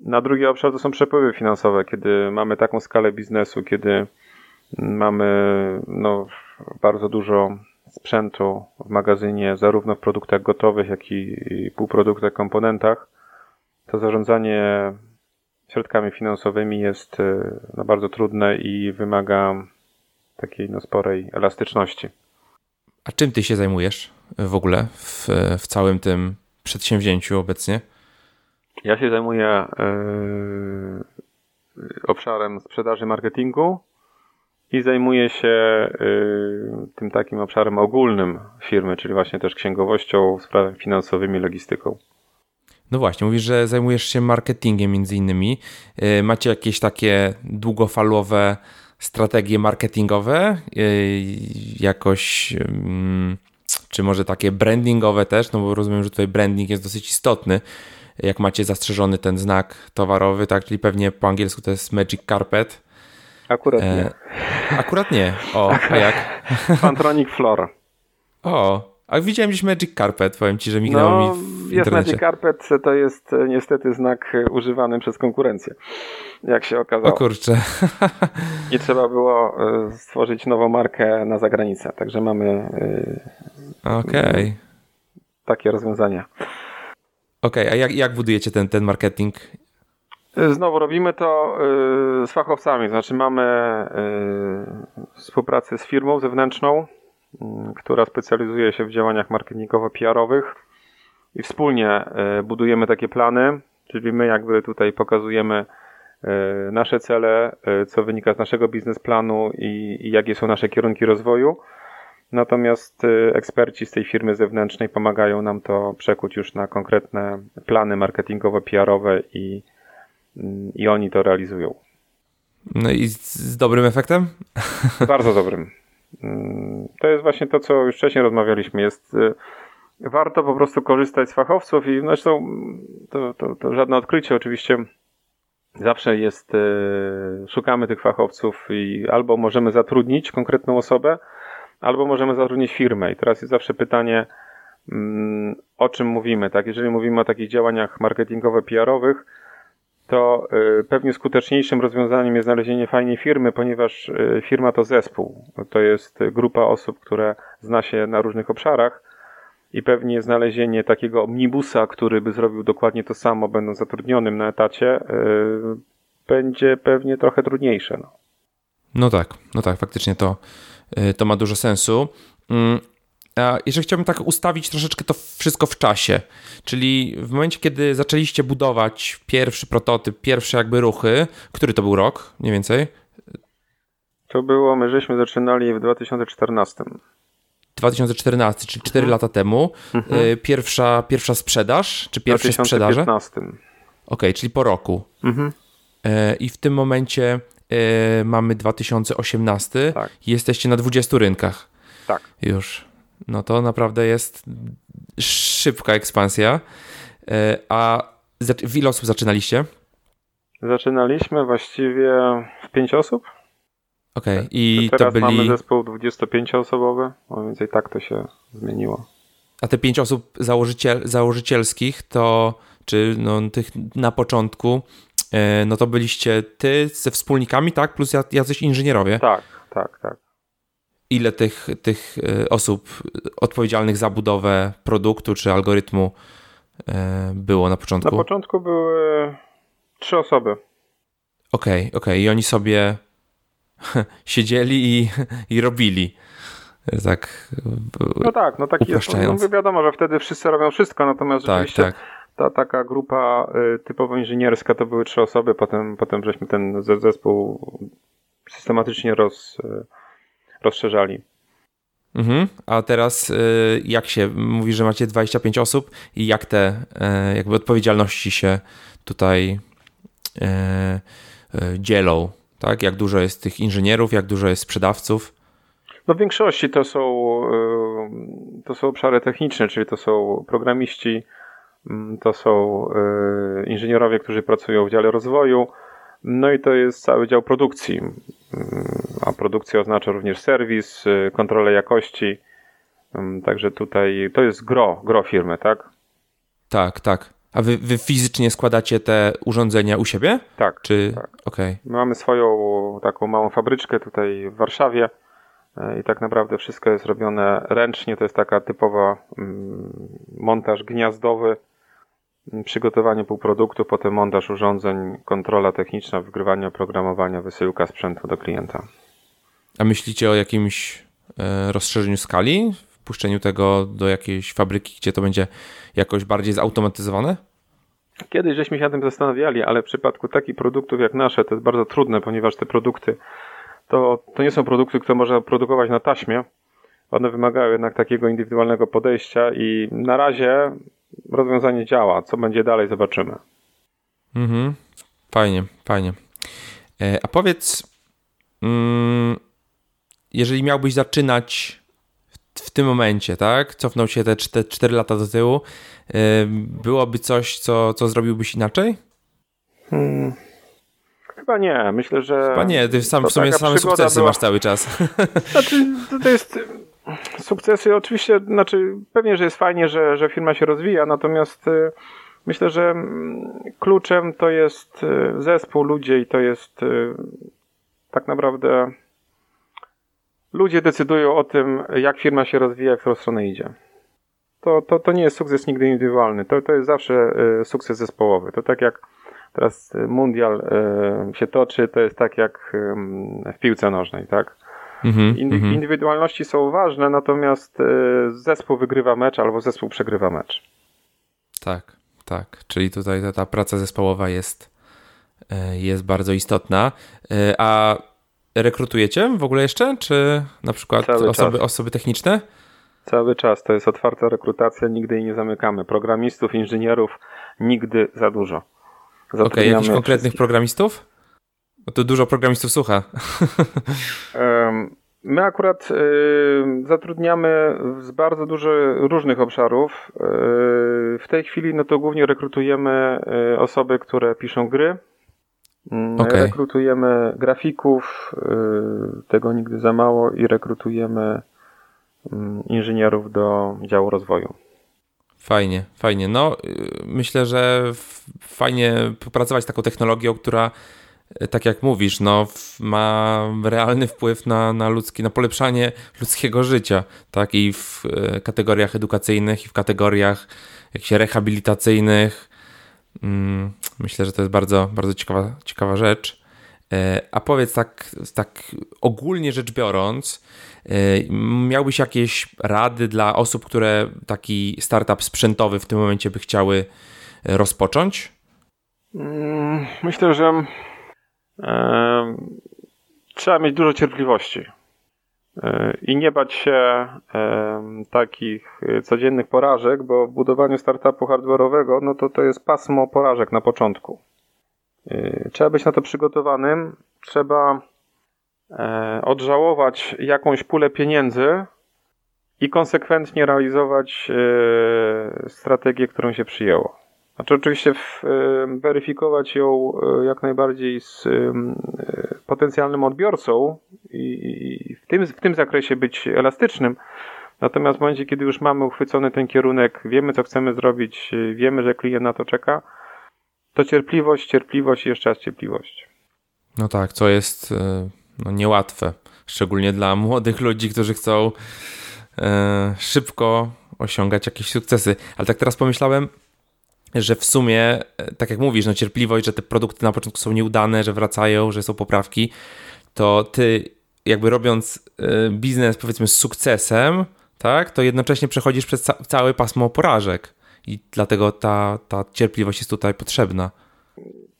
Na drugi obszar to są przepływy finansowe, kiedy mamy taką skalę biznesu, kiedy mamy no, bardzo dużo sprzętu w magazynie, zarówno w produktach gotowych, jak i półproduktach, komponentach to zarządzanie środkami finansowymi jest e, no, bardzo trudne i wymaga takiej no, sporej elastyczności. A czym ty się zajmujesz w ogóle w, w całym tym przedsięwzięciu obecnie? Ja się zajmuję y, obszarem sprzedaży marketingu i zajmuję się y, tym takim obszarem ogólnym firmy, czyli właśnie też księgowością, sprawami finansowymi, logistyką. No właśnie, mówisz, że zajmujesz się marketingiem między innymi. Y, macie jakieś takie długofalowe strategie marketingowe? Y, jakoś, mm, czy może takie brandingowe też? No bo rozumiem, że tutaj branding jest dosyć istotny jak macie zastrzeżony ten znak towarowy, tak, czyli pewnie po angielsku to jest Magic Carpet. Akurat nie. E, akurat nie. O, a jak? Fantronic Floor. O, a widziałem gdzieś Magic Carpet, powiem ci, że mignęło no, mi w jest Magic Carpet, to jest e, niestety znak e, używany przez konkurencję, jak się okazało. O kurczę. I trzeba było stworzyć nową markę na zagranicę, także mamy Okej. Okay. takie rozwiązania. Okej, okay, a jak, jak budujecie ten, ten marketing? Znowu robimy to z fachowcami, znaczy mamy współpracę z firmą zewnętrzną, która specjalizuje się w działaniach marketingowo-PR-owych i wspólnie budujemy takie plany, czyli my jakby tutaj pokazujemy nasze cele, co wynika z naszego biznesplanu i, i jakie są nasze kierunki rozwoju. Natomiast eksperci z tej firmy zewnętrznej pomagają nam to przekuć już na konkretne plany marketingowo-PR-owe i i oni to realizują. No i z, z dobrym efektem? Bardzo dobrym. Mm, to jest właśnie to, co już wcześniej rozmawialiśmy. Jest y, warto po prostu korzystać z fachowców i zresztą mm, to, to, to żadne odkrycie oczywiście. Zawsze jest, y, szukamy tych fachowców i albo możemy zatrudnić konkretną osobę, albo możemy zatrudnić firmę. I teraz jest zawsze pytanie, mm, o czym mówimy, tak? Jeżeli mówimy o takich działaniach marketingowo-PR-owych, to y, pewnie skuteczniejszym rozwiązaniem jest znalezienie fajnej firmy, ponieważ y, firma to zespół. To jest grupa osób, które zna się na różnych obszarach i pewnie znalezienie takiego omnibusa, który by zrobił dokładnie to samo, będąc zatrudnionym na etacie, y, będzie pewnie trochę trudniejsze. No. no tak, no tak, faktycznie to, to ma dużo sensu. Jeżeli chciałbym tak ustawić troszeczkę to wszystko w czasie, czyli w momencie, kiedy zaczęliście budować pierwszy prototyp, pierwsze jakby ruchy, który to był rok mniej więcej? To było, my żeśmy zaczynali w 2014. 2014, czyli 4 mhm. lata temu. Mhm. Y, pierwsza, pierwsza sprzedaż, czy pierwsze sprzedaże? 2015. Okej, okay, czyli po roku. Mhm. Y, I w tym momencie y, mamy 2018. Tak. Jesteście na 20 rynkach. Tak. Już no to naprawdę jest szybka ekspansja. E, a w ile osób zaczynaliście? Zaczynaliśmy właściwie w pięć osób. Okej, okay. i Teraz to byli... mamy zespół 25-osobowy, mniej więcej tak to się zmieniło. A te pięć osób założyciel, założycielskich to, czy no, tych na początku, e, no to byliście ty ze wspólnikami, tak? Plus jacyś inżynierowie. Tak, tak, tak ile tych, tych e, osób odpowiedzialnych za budowę produktu czy algorytmu e, było na początku? Na początku były trzy osoby. Okej, okay, okej. Okay. I oni sobie siedzieli i, i robili. Tak. No tak, no tak jest. No, wiadomo, że wtedy wszyscy robią wszystko, natomiast tak, rzeczywiście tak. ta taka grupa typowo inżynierska to były trzy osoby, potem, potem żeśmy ten zespół systematycznie roz, rozszerzali. Mhm. A teraz y, jak się mówi, że macie 25 osób i jak te y, jakby odpowiedzialności się tutaj y, dzielą, tak? Jak dużo jest tych inżynierów, jak dużo jest sprzedawców? No w większości to są, to są obszary techniczne, czyli to są programiści, mm, to są inżynierowie, którzy pracują w dziale rozwoju, no i to jest cały dział produkcji. Mm, a produkcja oznacza również serwis, y, kontrolę jakości. Mm, także tutaj to jest gro, gro firmy, tak? Tak, tak. A wy, wy fizycznie składacie te urządzenia u siebie? Tak. Czy... tak. Okay. Mamy swoją taką małą fabryczkę tutaj w Warszawie y, i tak naprawdę wszystko jest robione ręcznie. To jest taka typowa mm, montaż gniazdowy przygotowanie półproduktu, potem montaż urządzeń, kontrola techniczna, wgrywanie oprogramowania, wysyłka sprzętu do klienta. A myślicie o jakimś e, rozszerzeniu skali, wpuszczeniu tego do jakiejś fabryki, gdzie to będzie jakoś bardziej zautomatyzowane? Kiedyś żeśmy się nad tym zastanawiali, ale w przypadku takich produktów jak nasze to jest bardzo trudne, ponieważ te produkty to, to nie są produkty, które można produkować na taśmie. One wymagają jednak takiego indywidualnego podejścia i na razie rozwiązanie działa. Co będzie dalej, zobaczymy. Mhm. Fajnie, fajnie. E, a powiedz, mm, jeżeli miałbyś zaczynać w tym momencie, tak? Cofnął się te 4, 4 lata do tyłu. Byłoby coś, co, co zrobiłbyś inaczej? Hmm. Chyba nie. Myślę, że. Chyba nie, ty sam, w sumie same sukcesy była... masz cały czas. Znaczy, to jest. Sukcesy oczywiście, znaczy pewnie, że jest fajnie, że, że firma się rozwija, natomiast y, myślę, że mm, kluczem to jest y, zespół, ludzie i to jest y, tak naprawdę ludzie decydują o tym, jak firma się rozwija, w którą stronę idzie. To, to, to nie jest sukces nigdy indywidualny, to, to jest zawsze sukces zespołowy. To tak jak teraz mundial się toczy, to jest tak jak w piłce nożnej, tak? Mm-hmm, Indywidualności są ważne, natomiast e, zespół wygrywa mecz albo zespół przegrywa mecz. Tak, tak. Czyli tutaj ta, ta praca zespołowa jest, jest bardzo istotna. A rekrutujecie w ogóle jeszcze? Czy na przykład osoby, osoby techniczne? Cały czas to jest otwarta rekrutacja, nigdy jej nie zamykamy. Programistów, inżynierów nigdy za dużo. Okej, okay, jakichś konkretnych programistów? Bo tu dużo programistów słucha. My akurat y, zatrudniamy z bardzo dużo różnych obszarów. Y, w tej chwili no to głównie rekrutujemy y, osoby, które piszą gry. Okay. Rekrutujemy grafików, tego nigdy za mało i rekrutujemy mm, inżynierów do działu rozwoju. Fajnie, fajnie. No, myślę, że fajnie popracować z taką technologią, która tak jak mówisz, no, ma realny wpływ na, na, ludzki, na polepszanie ludzkiego życia, tak? I w kategoriach edukacyjnych, i w kategoriach jakichś rehabilitacyjnych. Mm, myślę, że to jest bardzo, bardzo ciekawa, ciekawa rzecz. E, a powiedz tak, tak ogólnie rzecz biorąc, e, miałbyś jakieś rady dla osób, które taki startup sprzętowy w tym momencie by chciały rozpocząć? Mm, myślę, że trzeba mieć dużo cierpliwości e, i nie bać się takich codziennych porażek, bo w budowaniu startupu hardware'owego, no to to jest pasmo porażek na początku. E, trzeba być na to przygotowanym, trzeba e, odżałować jakąś pulę pieniędzy i konsekwentnie realizować strategię, którą się przyjęło. Znaczy oczywiście w, weryfikować ją e, jak najbardziej z e, potencjalnym odbiorcą i w tym, w tym zakresie być elastycznym. Natomiast w momencie, kiedy już mamy uchwycony ten kierunek, wiemy co chcemy zrobić, e, wiemy, że klient na to czeka, to cierpliwość, cierpliwość i jeszcze raz cierpliwość. No tak, co jest no, niełatwe, szczególnie dla młodych ludzi, którzy chcą e, szybko osiągać jakieś sukcesy. Ale tak teraz pomyślałem, że w sumie, e, tak jak mówisz, no cierpliwość, że te produkty na początku są nieudane, że wracają, że są poprawki, to ty jakby robiąc e, biznes powiedzmy z sukcesem, tak, to jednocześnie przechodzisz przez ca całe pasmo porażek i dlatego ta, ta cierpliwość jest tutaj potrzebna.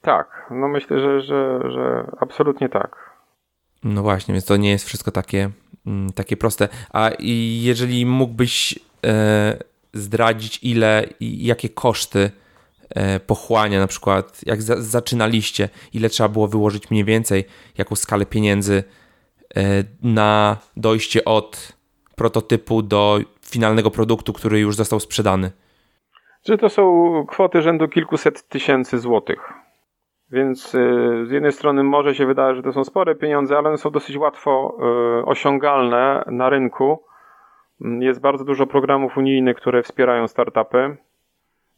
Tak, no myślę, że, że, że absolutnie tak. No właśnie, więc to nie jest wszystko takie, mm, takie proste. A jeżeli mógłbyś e, zdradzić, ile i jakie koszty pochłania, na przykład jak za, zaczynaliście, ile trzeba było wyłożyć mniej więcej, jaką skalę pieniędzy e, na dojście od prototypu do finalnego produktu, który już został sprzedany? Że to są kwoty rzędu kilkuset tysięcy złotych. Więc e, z jednej strony może się wydaje, że to są spore pieniądze, ale one są dosyć łatwo osiągalne na rynku jest bardzo dużo programów unijnych, które wspierają startupy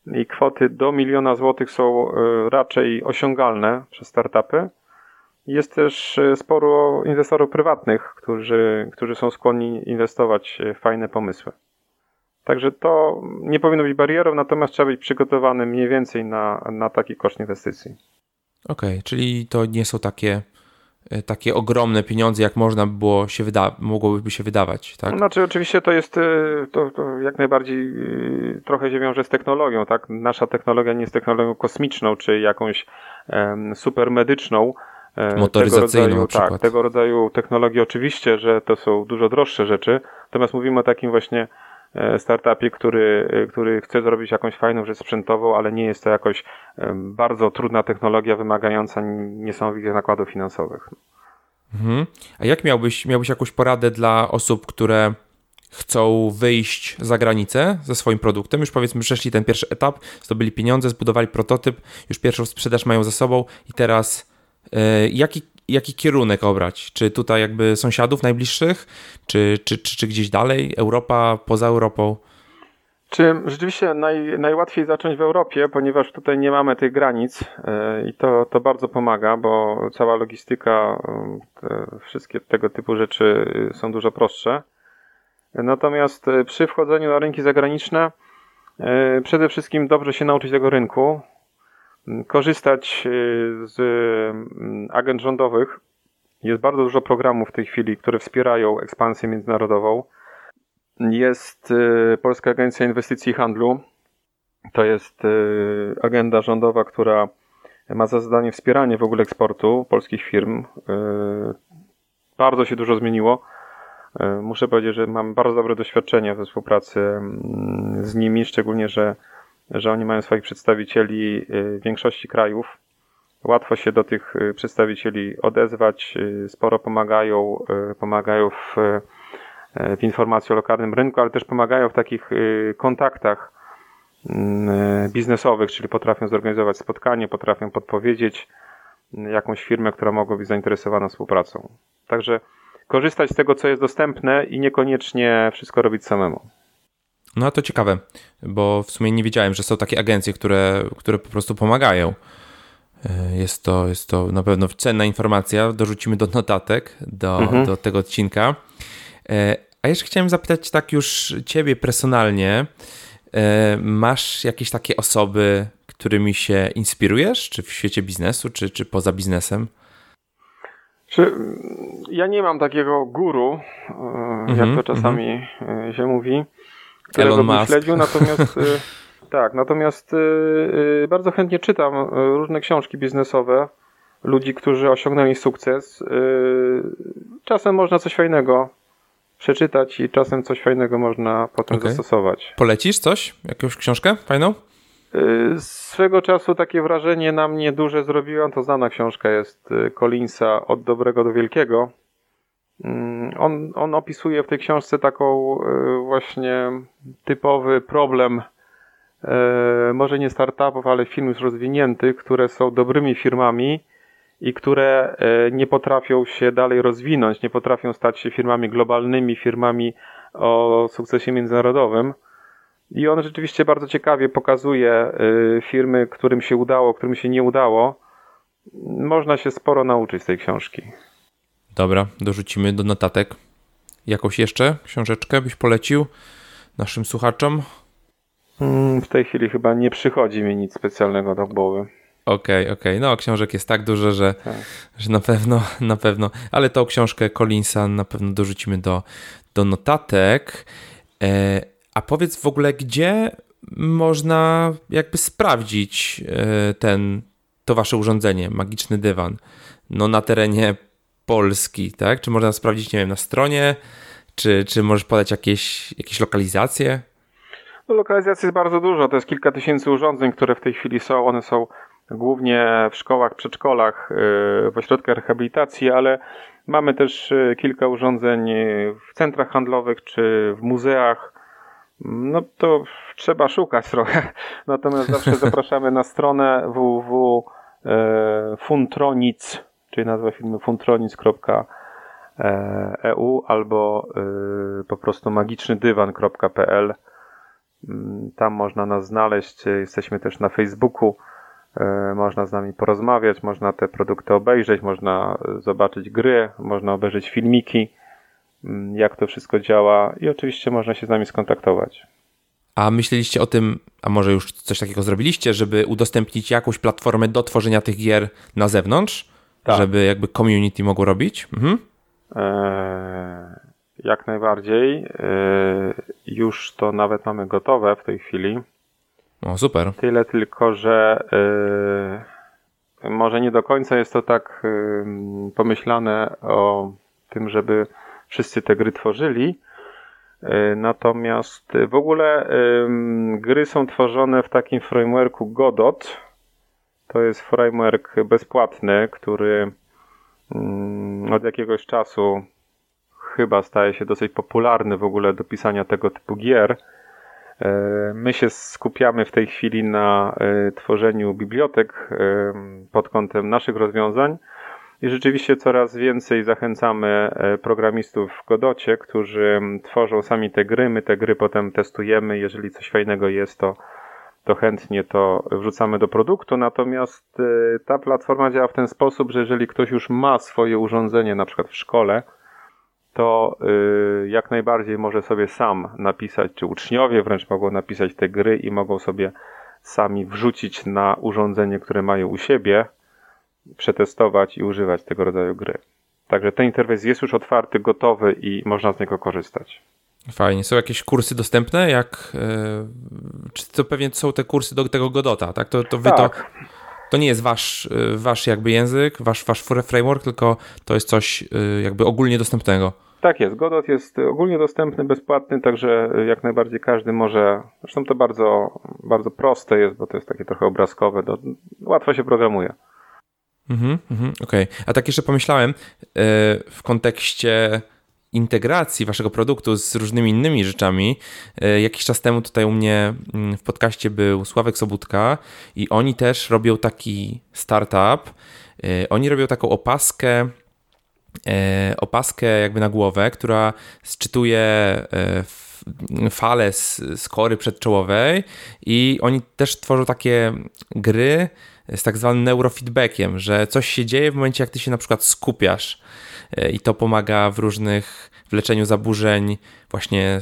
i kwoty do miliona złotych są e, raczej osiągalne przez startupy. Jest też e, sporo inwestorów prywatnych, którzy, którzy są skłonni inwestować w fajne pomysły. Także to nie powinno być barierą, natomiast trzeba być przygotowany mniej więcej na, na taki koszt inwestycji. Okej, okay, czyli to nie są takie takie ogromne pieniądze, jak można było się wyda mogłoby się wydawać, tak? Znaczy oczywiście to jest, e, to, to, jak najbardziej e, trochę się wiąże z technologią, tak? Nasza technologia nie jest technologią kosmiczną, czy jakąś um, super medyczną. Motoryzacyjną tego rodzaju, Tak, tego rodzaju technologie oczywiście, że to są dużo droższe rzeczy, natomiast mówimy o takim właśnie startupie, który, który chce zrobić jakąś fajną rzecz sprzętową, ale nie jest to jakoś bardzo trudna technologia wymagająca niesamowitych nakładów finansowych. Mhm. A jak miałbyś, miałbyś jakąś poradę dla osób, które chcą wyjść za granicę ze swoim produktem, już powiedzmy przeszli ten pierwszy etap, zdobyli pieniądze, zbudowali prototyp, już pierwszą sprzedaż mają za sobą i teraz e, jaki, jaki kierunek obrać? Czy tutaj jakby sąsiadów najbliższych, czy, czy, czy, czy gdzieś dalej, Europa, poza Europą? Czy rzeczywiście naj, najłatwiej zacząć w Europie, ponieważ tutaj nie mamy tych granic yy, i to, to bardzo pomaga, bo cała logistyka, yy, wszystkie tego typu rzeczy są dużo prostsze. Natomiast e, przy wchodzeniu na rynki zagraniczne e, przede wszystkim dobrze się nauczyć tego rynku, korzystać e, z agent rządowych. Jest bardzo dużo programów w tej chwili, które wspierają ekspansję międzynarodową. Jest Polska Agencja Inwestycji i Handlu. To jest agenda rządowa, która ma za zadanie wspieranie w ogóle eksportu polskich firm. Bardzo się dużo zmieniło. Muszę powiedzieć, że mam bardzo dobre doświadczenie we współpracy mm, z nimi, szczególnie, że, że oni mają swoich przedstawicieli w większości krajów. Łatwo się do tych e, przedstawicieli odezwać, sporo pomagają, pomagają w, w informacji o lokalnym rynku, ale też pomagają w takich kontaktach mm, biznesowych, czyli potrafią zorganizować spotkanie, potrafią podpowiedzieć jakąś firmę, która mogła być zainteresowana współpracą. Także korzystać z tego, co jest dostępne i niekoniecznie wszystko robić samemu. No to ciekawe, bo w sumie nie wiedziałem, że są takie agencje, które, które po prostu pomagają. E, jest to, jest to na pewno cenna informacja. Dorzucimy do notatek do, mhm. do tego odcinka. E, a jeszcze chciałem zapytać tak już ciebie personalnie. E, masz jakieś takie osoby, którymi się inspirujesz, czy w świecie biznesu, czy, czy poza biznesem? Ja nie mam takiego guru, jak to mhm, czasami mm -hmm. się mówi, którego bym śledził, natomiast tak, natomiast bardzo chętnie czytam różne książki biznesowe ludzi, którzy osiągnęli sukces. Czasem można coś fajnego przeczytać i czasem coś fajnego można potem okay. zastosować. Polecisz coś? Jakąś książkę fajną? Y, swego czasu takie wrażenie na mnie duże zrobiła, to znana książka jest y, Collinsa Od dobrego do wielkiego. Mm, on, on opisuje w tej książce taką y, właśnie typowy problem, może nie startupów, ale firm już rozwiniętych, które są dobrymi firmami i które nie potrafią się dalej rozwinąć, nie potrafią stać się firmami globalnymi, firmami o sukcesie międzynarodowym. I on rzeczywiście bardzo ciekawie pokazuje firmy, którym się udało, którym się nie udało. Można się sporo nauczyć z tej książki. Dobra, dorzucimy do notatek. Jakąś jeszcze książeczkę byś polecił naszym słuchaczom? Mm, w tej chwili chyba nie przychodzi mi nic specjalnego do głowy. Okej, okay, okej. Okay. No, książek jest tak dużo, że, tak. że na pewno, na pewno. Ale tą książkę Collinsa na pewno dorzucimy do, do notatek. E, a powiedz w ogóle, gdzie można jakby sprawdzić e, ten, to wasze urządzenie, magiczny dywan, no na terenie Polski, tak? Czy można sprawdzić, nie wiem, na stronie, czy, czy możesz podać jakieś, jakieś lokalizacje? No, lokalizacji jest bardzo dużo, to jest kilka tysięcy urządzeń, które w tej chwili są, one są głównie w szkołach, przedszkolach, e, w ośrodkach rehabilitacji, ale mamy też e, kilka urządzeń w centrach handlowych czy w muzeach, no to trzeba szukać trochę. Natomiast zawsze zapraszamy na stronę www.funtronic, e, czyli nazwa filmu funtronic.eu albo e, po prostu magicznydywan.pl. Mm, tam można nas znaleźć. Jesteśmy też na Facebooku. E, można z nami porozmawiać, można te produkty obejrzeć, można zobaczyć gry, można obejrzeć filmiki. Mm, jak to wszystko działa i oczywiście można się z nami skontaktować. A myśleliście o tym, a może już coś takiego zrobiliście, żeby udostępnić jakąś platformę do tworzenia tych gier na zewnątrz? Tak. Żeby jakby community mogło robić? Mhm. Eee, jak najbardziej. Eee, już to nawet mamy gotowe w tej chwili. O, super. Tyle tylko, że eee, może nie do końca jest to tak pomyślane o tym, żeby wszyscy te gry tworzyli. E, natomiast w ogóle gry są tworzone w takim frameworku Godot. To jest framework bezpłatny, który mm, od jakiegoś czasu, chyba staje się dosyć popularny w ogóle do pisania tego typu gier. My się skupiamy w tej chwili na tworzeniu bibliotek pod kątem naszych rozwiązań i rzeczywiście coraz więcej zachęcamy e, programistów w Godocie, którzy tworzą sami te gry. My te gry potem testujemy. Jeżeli coś fajnego jest, to, to chętnie to wrzucamy do produktu. Natomiast e, ta platforma działa w ten sposób, że jeżeli ktoś już ma swoje urządzenie, na przykład w szkole, to e, jak najbardziej może sobie sam napisać, czy uczniowie wręcz mogą napisać te gry i mogą sobie sami wrzucić na urządzenie, które mają u siebie przetestować i używać tego rodzaju gry. Także ten interfejs jest już otwarty, gotowy i można z niego korzystać. Fajnie. Są jakieś kursy dostępne? Jak, yy, czy to pewnie są te kursy do tego Godota, tak? To, to wy tak. to, to nie jest wasz, e, wasz jakby język, wasz, wasz framework, tylko to jest coś yy, jakby ogólnie dostępnego. Tak jest. Godot jest ogólnie dostępny, bezpłatny, także jak najbardziej każdy może. Zresztą to bardzo, bardzo proste jest, bo to jest takie trochę obrazkowe, do, łatwo się programuje. Mhm, mhm, okej. Okay. A tak jeszcze pomyślałem e, w kontekście integracji waszego produktu z różnymi innymi rzeczami. E, jakiś czas temu tutaj u mnie mm, w podcaście był Sławek Sobutka i oni też robią taki startup. E, oni robią taką opaskę, opaskę jakby na głowę, która sczytuje fale z, kory przedczołowej i oni też tworzą takie gry, z tak zwanym neurofeedbackiem, że coś się dzieje w momencie, jak ty się na przykład skupiasz e, i to pomaga w różnych w leczeniu zaburzeń właśnie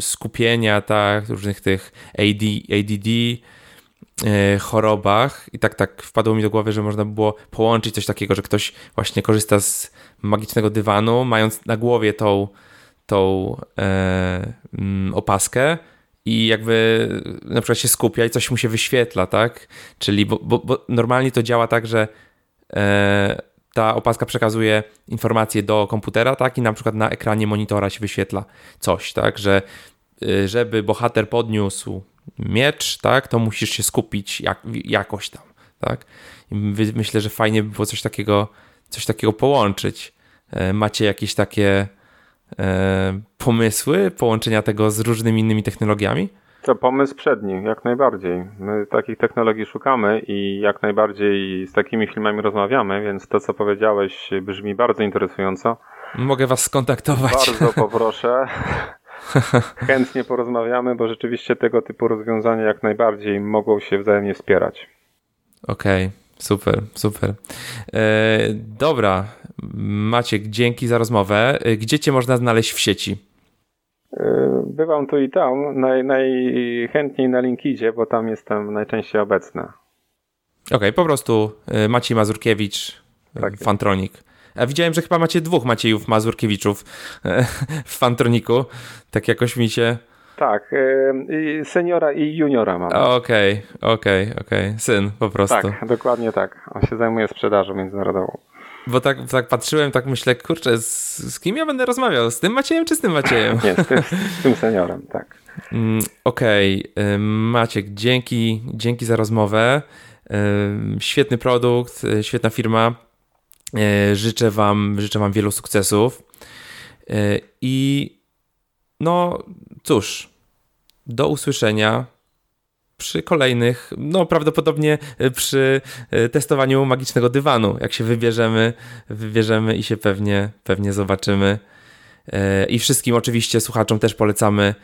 skupienia, tak, różnych tych AD, ADD, e, chorobach. I tak tak wpadło mi do głowy, że można by było połączyć coś takiego, że ktoś właśnie korzysta z magicznego dywanu, mając na głowie tą, tą e, mm, opaskę i jakby na przykład się skupia i coś mu się wyświetla, tak? Czyli, bo, bo, bo normalnie to działa tak, że e, ta opaska przekazuje informacje do komputera, tak? I na przykład na ekranie monitora się wyświetla coś, tak? Że e, żeby bohater podniósł miecz, tak? To musisz się skupić jak, jakoś tam, tak? I myślę, że fajnie by było coś takiego, coś takiego połączyć. E, macie jakieś takie pomysły połączenia tego z różnymi innymi technologiami? To pomysł przedni, jak najbardziej. My takich technologii szukamy i jak najbardziej z takimi filmami rozmawiamy, więc to, co powiedziałeś, brzmi bardzo interesująco. Mogę Was skontaktować. Bardzo poproszę. Chętnie porozmawiamy, bo rzeczywiście tego typu rozwiązania jak najbardziej mogą się wzajemnie wspierać. Okej, okay, super, super. E, dobra, Maciek, dzięki za rozmowę. Gdzie cię można znaleźć w sieci? E, bywam tu i tam, naj, najchętniej na Linkidzie, bo tam jestem najczęściej obecny. Okej, okay, po prostu e, Maciej Mazurkiewicz, tak Fantronik. A widziałem, że chyba macie dwóch Maciejów Mazurkiewiczów w Fantroniku. Tak jakoś mi się... Tak, seniora i juniora mam. Okej, okay, okej, okay, okej. Syn po prostu. Tak, dokładnie tak. On się zajmuje sprzedażą międzynarodową. Bo tak, tak patrzyłem, tak myślę, kurczę, z, z, kim ja będę rozmawiał? Z tym Maciejem czy z tym Maciejem? Nie, z tym, z tym seniorem, tak. Mm, okej, okay. Maciek, dzięki, dzięki za rozmowę. Świetny produkt, y, świetna firma. Y, życzę wam, życzę wam wielu sukcesów. Y, I no cóż, do usłyszenia przy kolejnych, no prawdopodobnie e, przy e, testowaniu magicznego dywanu, jak się wybierzemy, wybierzemy i się pewnie, pewnie zobaczymy. E, I wszystkim oczywiście słuchaczom też polecamy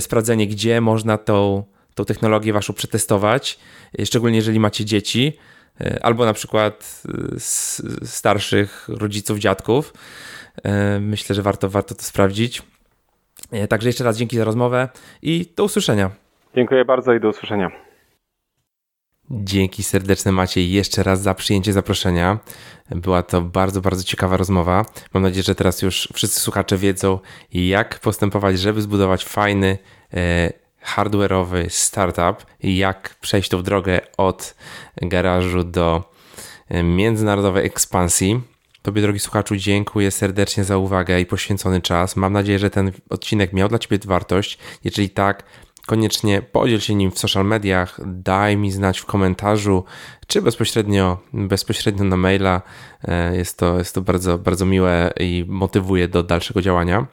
sprawdzenie, gdzie można tą, tą technologię waszą przetestować, szczególnie jeżeli macie dzieci, albo na przykład starszych rodziców, dziadków. Myślę, że warto, warto to sprawdzić. Także jeszcze raz dzięki za rozmowę i do usłyszenia. Dziękuję bardzo i do usłyszenia. Dzięki serdeczne Maciej jeszcze raz za przyjęcie zaproszenia. Była to bardzo, bardzo ciekawa rozmowa. Mam nadzieję, że teraz już wszyscy słuchacze wiedzą, jak postępować, żeby zbudować fajny, e, hardware'owy startup i jak przejść tą drogę od garażu do e, międzynarodowej ekspansji. Tobie, drogi słuchaczu, dziękuję serdecznie za uwagę i poświęcony czas. Mam nadzieję, że ten odcinek miał dla Ciebie wartość. Jeżeli tak, koniecznie podziel się nim w social mediach, daj mi znać w komentarzu, czy bezpośrednio, bezpośrednio na maila. E, jest to, jest to bardzo, bardzo miłe i motywuje do dalszego działania.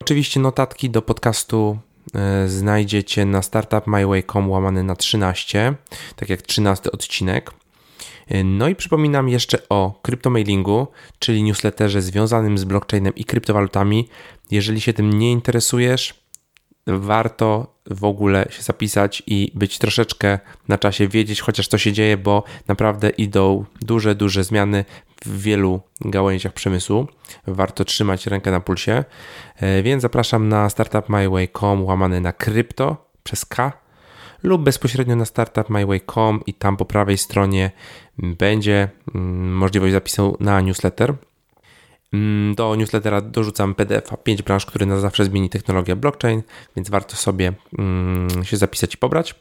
Oczywiście notatki do podcastu e, znajdziecie na startupmyway.com łamany na 13, tak jak 13 odcinek. E, no i przypominam jeszcze o kryptomailingu, czyli newsletterze związanym z blockchainem i kryptowalutami. Jeżeli się tym nie interesujesz, warto w ogóle się zapisać i być troszeczkę na czasie, wiedzieć chociaż co się dzieje, bo naprawdę idą duże, duże zmiany w wielu gałęziach przemysłu. Warto trzymać rękę na pulsie. E, więc zapraszam na startupmyway.com łamany na krypto przez K lub bezpośrednio na startupmyway.com i tam po prawej stronie będzie mm, możliwość zapisu na newsletter. Mm, do newslettera dorzucam PDF-a 5 branż, który na zawsze zmieni technologia blockchain, więc warto sobie mm, się zapisać i pobrać.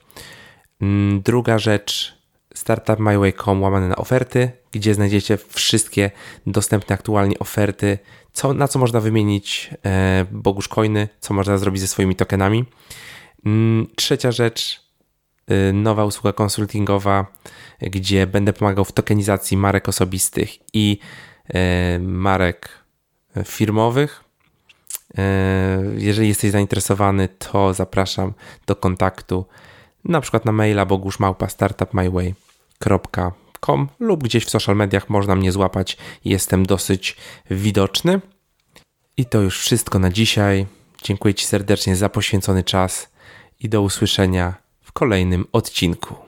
Mm, druga rzecz, startupmyway.com łamane na oferty, gdzie znajdziecie wszystkie dostępne aktualnie oferty, co, na co można wymienić e, Bogusz Coiny, co można zrobić ze swoimi tokenami. Trzecia rzecz, y, nowa usługa konsultingowa, gdzie będę pomagał w tokenizacji marek osobistych i marek firmowych. E, jeżeli jesteś zainteresowany, to zapraszam do kontaktu na przykład na maila boguszmałpa startupmyway.com lub gdzieś w social mediach można mnie złapać. Jestem dosyć widoczny. I to już wszystko na dzisiaj. Dziękuję Ci serdecznie za poświęcony czas i do usłyszenia w kolejnym odcinku.